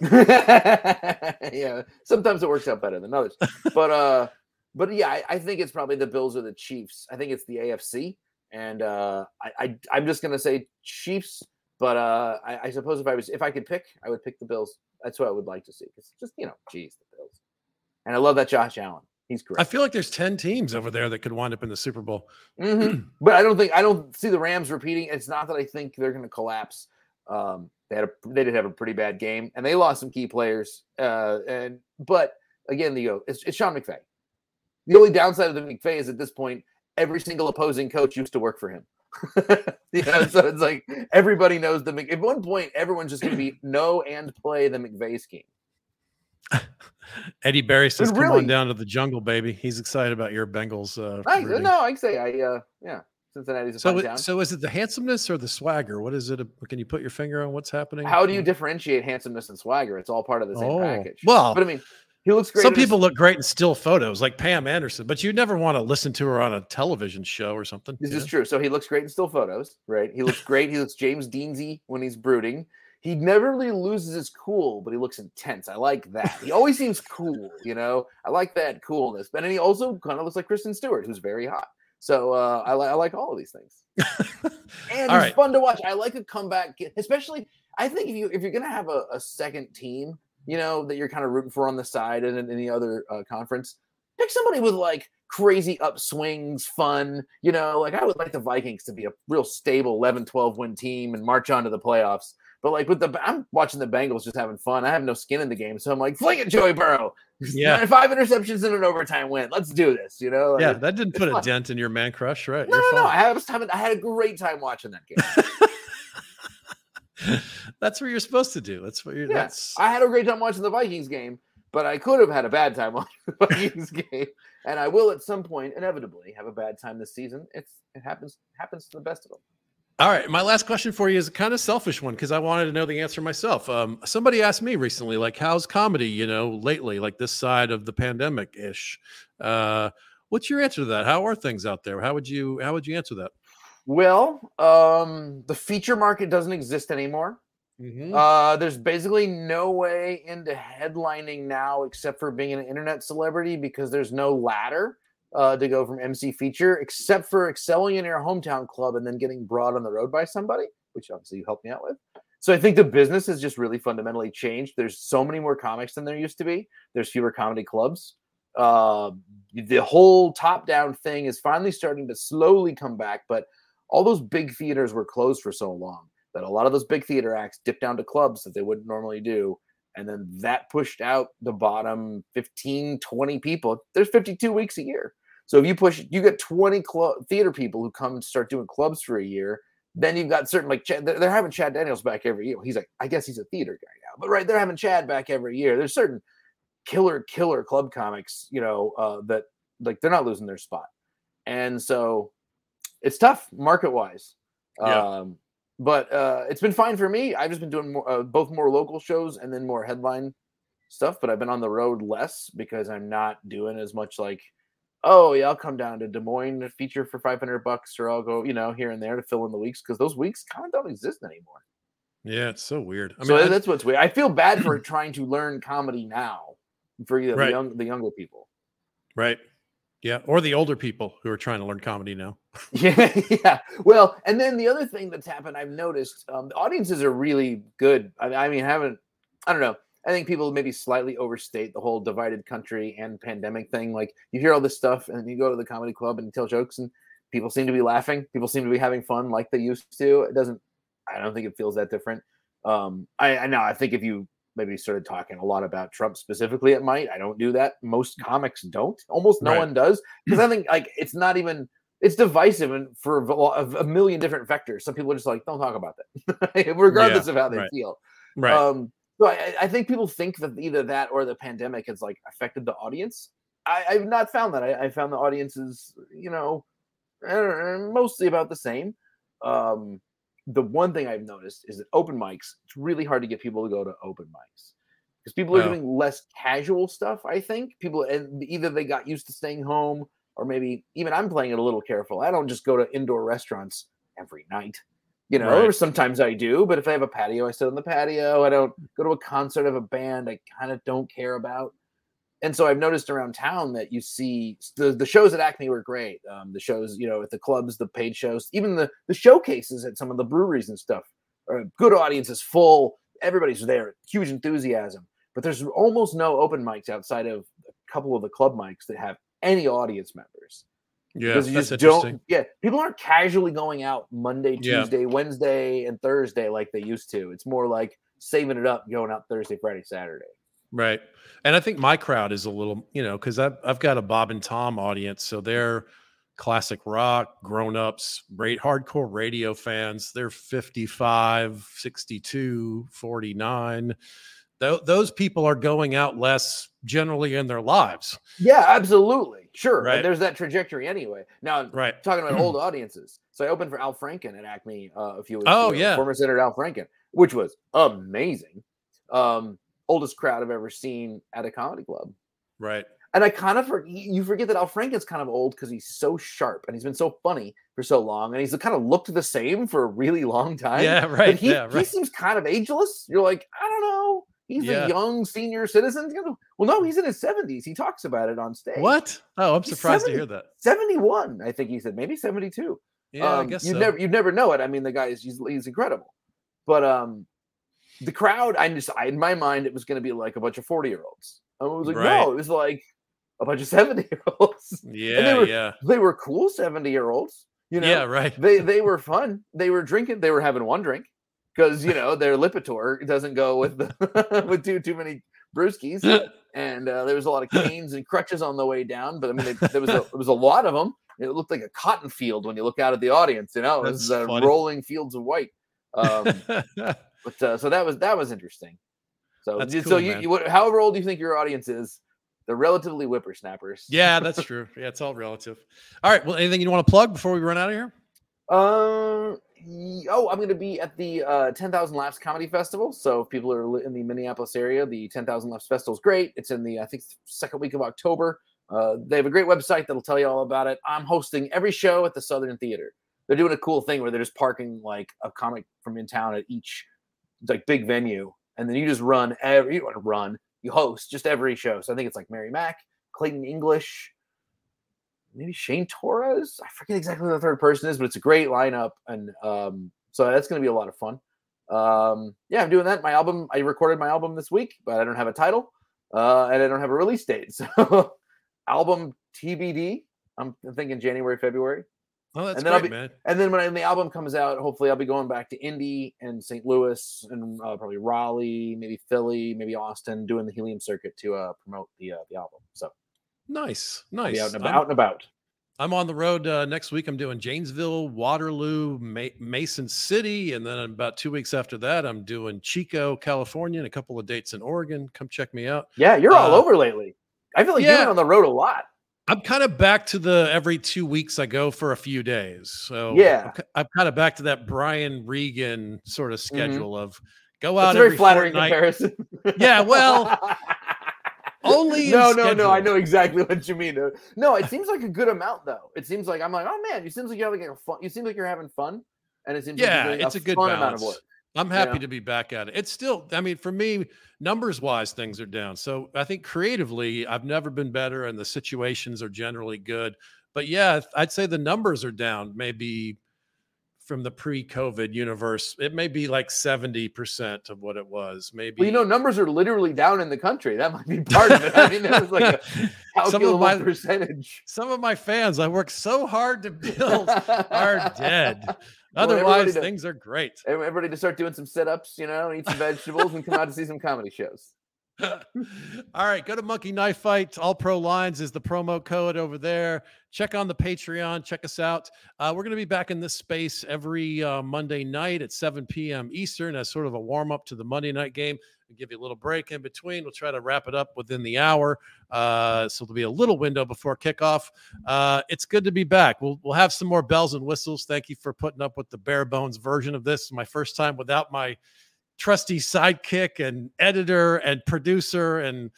yeah, sometimes it works out better than others, but uh, but yeah, I, I, think it's probably the Bills or the Chiefs. I think it's the AFC, and uh, I, I am just gonna say Chiefs, but uh, I, I, suppose if I was if I could pick, I would pick the Bills. That's what I would like to see. It's just you know, geez, the Bills, and I love that Josh Allen. He's great. I feel like there's 10 teams over there that could wind up in the Super Bowl. Mm-hmm. <clears throat> but I don't think I don't see the Rams repeating. It's not that I think they're going to collapse. Um, they had a they did have a pretty bad game and they lost some key players. Uh, and but again, the it's, it's Sean McVay. The only downside of the McVay is at this point, every single opposing coach used to work for him. <laughs> you know, so it's like everybody knows the Mc- at one point everyone's just going to be know and play the McVay scheme. <laughs> Eddie Barry says, And "Come on down to the jungle, baby." He's excited about your Bengals. Uh, I, rooting. no, I can say I uh yeah, Cincinnati's a So, it- so is it the handsomeness or the swagger? What is it? Can you put your finger on what's happening? How do you differentiate handsomeness and swagger? It's all part of the same Oh, package. well, but I mean, he looks great. Some in his- people look great in still photos, like Pam Anderson, but you never want to listen to her on a television show or something. This you is true. So he looks great in still photos, right? He looks great. he looks James Deansy when he's brooding. He never really loses his cool, but he looks intense. I like that. He always seems <laughs> cool, you know. I like that coolness. But and he also kind of looks like Kristen Stewart, who's very hot. So uh, I, li- I like all of these things. <laughs> and All he's right. fun to watch. I like a comeback, especially. I think if you if you're gonna have a, a second team, you know that you're kind of rooting for on the side and in any other uh, conference, pick somebody with like crazy upswings, fun. You know, like I would like the Vikings to be a real stable 11, 12 win team and march on to the playoffs. But like with the, I'm watching the Bengals just having fun. I have no skin in the game, so I'm like, fling it, Joey Burrow. <laughs> Yeah. five interceptions in an overtime win. Let's do this. You know, Yeah, that didn't put a dent in your man crush, right? no, You're no, no. I had, was having, I had a great time watching that game. <laughs> That's what you're supposed to do. That's what you're. Yeah, That's I had a great time watching the Vikings game, but I could have had a bad time <laughs> watching the Vikings game, and I will at some point inevitably have a bad time this season. It's it happens happens to the best of them. All right, my last question for you is a kind of selfish one because I wanted to know the answer myself. Um, somebody asked me recently, like, how's comedy, you know, lately, like this side of the pandemic ish. Uh, what's your answer to that? How are things out there? How would you how would you answer that? Well, um, the feature market doesn't exist anymore. Mhm. Uh, there's basically no way into headlining now except for being an internet celebrity because there's no ladder uh, to go from MC feature except for excelling in your hometown club and then getting brought on the road by somebody, which obviously you helped me out with. So I think the business has just really fundamentally changed. There's so many more comics than there used to be. There's fewer comedy clubs. Uh, the whole top-down thing is finally starting to slowly come back, but all those big theaters were closed for so long that a lot of those big theater acts dipped down to clubs that they wouldn't normally do. And then that pushed out the bottom 15, 20 people. There's 52 weeks a year. So if you push, you get 20 club theater people who come and start doing clubs for a year. Then you've got certain like Chad, they're they're having Chad Daniels back every year. He's like, I guess he's a theater guy now, but right, they're having Chad back every year. There's certain killer, killer club comics, you know, uh, that like they're not losing their spot. And so it's tough market wise. Yeah. Um, but uh, it's been fine for me. I've just been doing more, uh, both more local shows and then more headline stuff. But I've been on the road less because I'm not doing as much like, oh yeah, I'll come down to Des Moines to feature for 500 bucks, or I'll go, you know, here and there to fill in the weeks because those weeks kind of don't exist anymore. Yeah, it's so weird. I so mean, I- that's what's weird. I feel bad for <clears throat> trying to learn comedy now for the, Right. the young the younger people. right? Yeah, or the older people who are trying to learn comedy now. <laughs> Yeah, yeah. Well, and then the other thing that's happened, I've noticed, um, the audiences are really good. I, I mean, haven't I don't know. I think people maybe slightly overstate the whole divided country and pandemic thing. Like you hear all this stuff, and you go to the comedy club and tell jokes, and people seem to be laughing. People seem to be having fun like they used to. It doesn't. I don't think it feels that different. Um, I, I know. I think if you maybe started talking a lot about Trump specifically, it might. I don't do that. Most comics don't. Almost no Right. one does because I think like it's not even it's divisive and for a a million different vectors. Some people are just like, don't talk about that, <laughs> regardless of how they right. feel. Right. Um, so I, I think people think that either that or the pandemic has like affected the audience. I, I've not found that. I, I found the audience is, you know, eh, mostly about the same. Um, the one thing I've noticed is that open mics, it's really hard to get people to go to open mics because people are doing less casual stuff. I think people, and either they got used to staying home or maybe even I'm playing it a little careful. I don't just go to indoor restaurants every night. You know, Right. sometimes I do, but if I have a patio, I sit on the patio. I don't go to a concert of a band I kind of don't care about. And so I've noticed around town that you see the, the shows at Acme were great. Um, the shows, you know, at the clubs, the paid shows, even the the showcases at some of the breweries and stuff. Are good audiences, full. Everybody's there, huge enthusiasm. But there's almost no open mics outside of a couple of the club mics that have any audience members yeah, because you that's just interesting. don't. Yeah, people aren't casually going out Monday, Yeah. Tuesday, Wednesday, and Thursday like they used to. It's more like saving it up, going out Thursday, Friday, Saturday. Right. And I think my crowd is a little, you know, because I've, I've got a Bob and Tom audience. So they're classic rock, grown ups, great hardcore radio fans. They're 55, 62, 49. Th- those people are going out less generally in their lives. Yeah, absolutely. Sure. Right. There's that trajectory anyway. Now, Right. talking about old <clears throat> audiences. So I opened for Al Franken at Acme uh, a few weeks Oh, ago, yeah. Former Senator Al Franken, which was amazing. Um, oldest crowd I've ever seen at a comedy club. Right. And I kind of for, you forget that Al Franken's kind of old because he's so sharp and he's been so funny for so long, and he's kind of looked the same for a really long time. Yeah. But Right. he, yeah. he seems kind of ageless. You're like, I don't know. He's Yeah. a young senior citizen. Well, no, he's in his 70s. He talks about it on stage. What? Oh, I'm He's surprised to 70. hear that. 71, I think he said, maybe 72. Yeah, I um, guess you'd so. never you'd never know it. I mean, the guy is he's, he's incredible. But um the crowd, I just I, in my mind, it was gonna be like a bunch of 40 year olds. I was like, Right. no, it was like a bunch of 70 year olds. <laughs> yeah. They were- yeah. They were cool 70 year olds, you know. yeah. Right. They they were fun. They were drinking, they were having one drink because you know their Lipitor doesn't go with the, <laughs> with too too many brewskis <laughs> and uh, there was a lot of canes and crutches on the way down. But I mean, there was a, there was a lot of them. It looked like a cotton field when you look out at the audience. You know, it was uh, rolling fields of white. Um, but uh, so that was that was interesting. So That's so cool, you, you however old you think your audience is, they're relatively whippersnappers. yeah, <laughs> that's true. Yeah, it's all relative. All right. Well, anything you want to plug before we run out of here? Y- oh, I'm going to be at the uh, 10,000 Laughs Comedy Festival. So if people are in the Minneapolis area, the 10,000 Laughs Festival is great. It's in the I think second week of October. Uh, they have a great website that'll tell you all about it. I'm hosting every show at the Southern Theater. They're doing a cool thing where they're just parking like a comic from in town at each like big venue, and then you just run every you run, you host just every show. So I think it's like Mary Mack, Clayton English, maybe Shane Torres. I forget exactly who the third person is, but it's a great lineup, and um, so that's going to be a lot of fun. Um, yeah, I'm doing that. My album, I recorded my album this week, but I don't have a title, uh, and I don't have a release date. <laughs> So, album TBD. I'm thinking January, February, Oh, that's And then I'll be- man. and then when the album comes out, hopefully I'll be going back to Indy and St. Louis and uh, probably Raleigh, maybe Philly, maybe Austin, doing the Helium circuit to uh, promote the uh, the album. So Nice, nice. out and I'm- about and about. I'm on the road uh, next week. I'm doing Janesville, Waterloo, Ma- Mason City, and then about two weeks after that, I'm doing Chico, California, and a couple of dates in Oregon. Come check me out. Yeah, you're all Uh, over lately. I feel like you've been on the road a lot. I'm kind of back to the every two weeks I go for a few days. So Yeah. I'm, I'm kind of back to that Brian Regan sort of mm-hmm. schedule of go out a very flattering fortnight. comparison. Yeah, well, <laughs> only no, no, no. I know exactly what you mean. No, it seems like a good amount though. It seems like I'm like, oh man, you seems like you're having a fun. You seem like you're having fun, and it seems like Yeah, doing it's a good fun amount of work. I'm happy Yeah. to be back at it. It's still, I mean, for me, numbers wise, things are down. So I think creatively, I've never been better, and the situations are generally good. But yeah, I'd say the numbers are down. Maybe from the pre-COVID universe, it may be like seventy percent of what it was. Maybe Well, you know, numbers are literally down in the country. That might be part of it. I mean, that was like a <laughs> calculable my- percentage. some of my fans I worked so hard to build <laughs> are dead. Otherwise, does. things are great. Everybody to start doing some sit-ups, you know, eat some vegetables and come out to see some comedy shows. All right, go to Monkey Knife Fight. All Pro Lines is the promo code over there. Check on the Patreon. Check us out. Uh, we're going to be back in this space every uh, Monday night at 7 p.m. Eastern as sort of a warm up to the Monday night game. We'll give you a little break in between. We'll try to wrap it up within the hour. Uh, so there'll be a little window before kickoff. Uh, it's good to be back. We'll, we'll have some more bells and whistles. Thank you for putting up with the bare bones version of this. My first time without my trusty sidekick and editor and producer and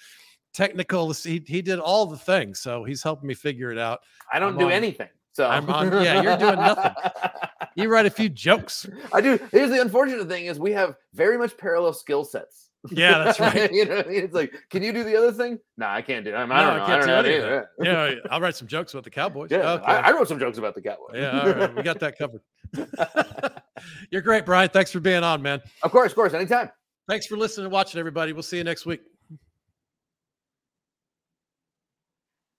technical. He, he did all the things. So he's helping me figure it out. I don't I'm do on- anything. So I'm on- yeah, you're doing nothing. You write a few jokes. <laughs> I do. Here's the unfortunate thing: is we have very much parallel skill sets. Yeah, that's <laughs> right. you know, I mean? it's like, can you do the other thing? No, I can't do. it. I, mean, I No, don't know. I, can't don't do know. how to any do of it. Yeah, <laughs> I'll write some jokes about the Cowboys. Yeah, okay. I, I wrote some jokes about the Cowboys. yeah, all right. we got that covered. <laughs> You're great, Brian. Thanks for being on, man. of course, of course, anytime. Thanks for listening and watching, everybody. We'll see you next week.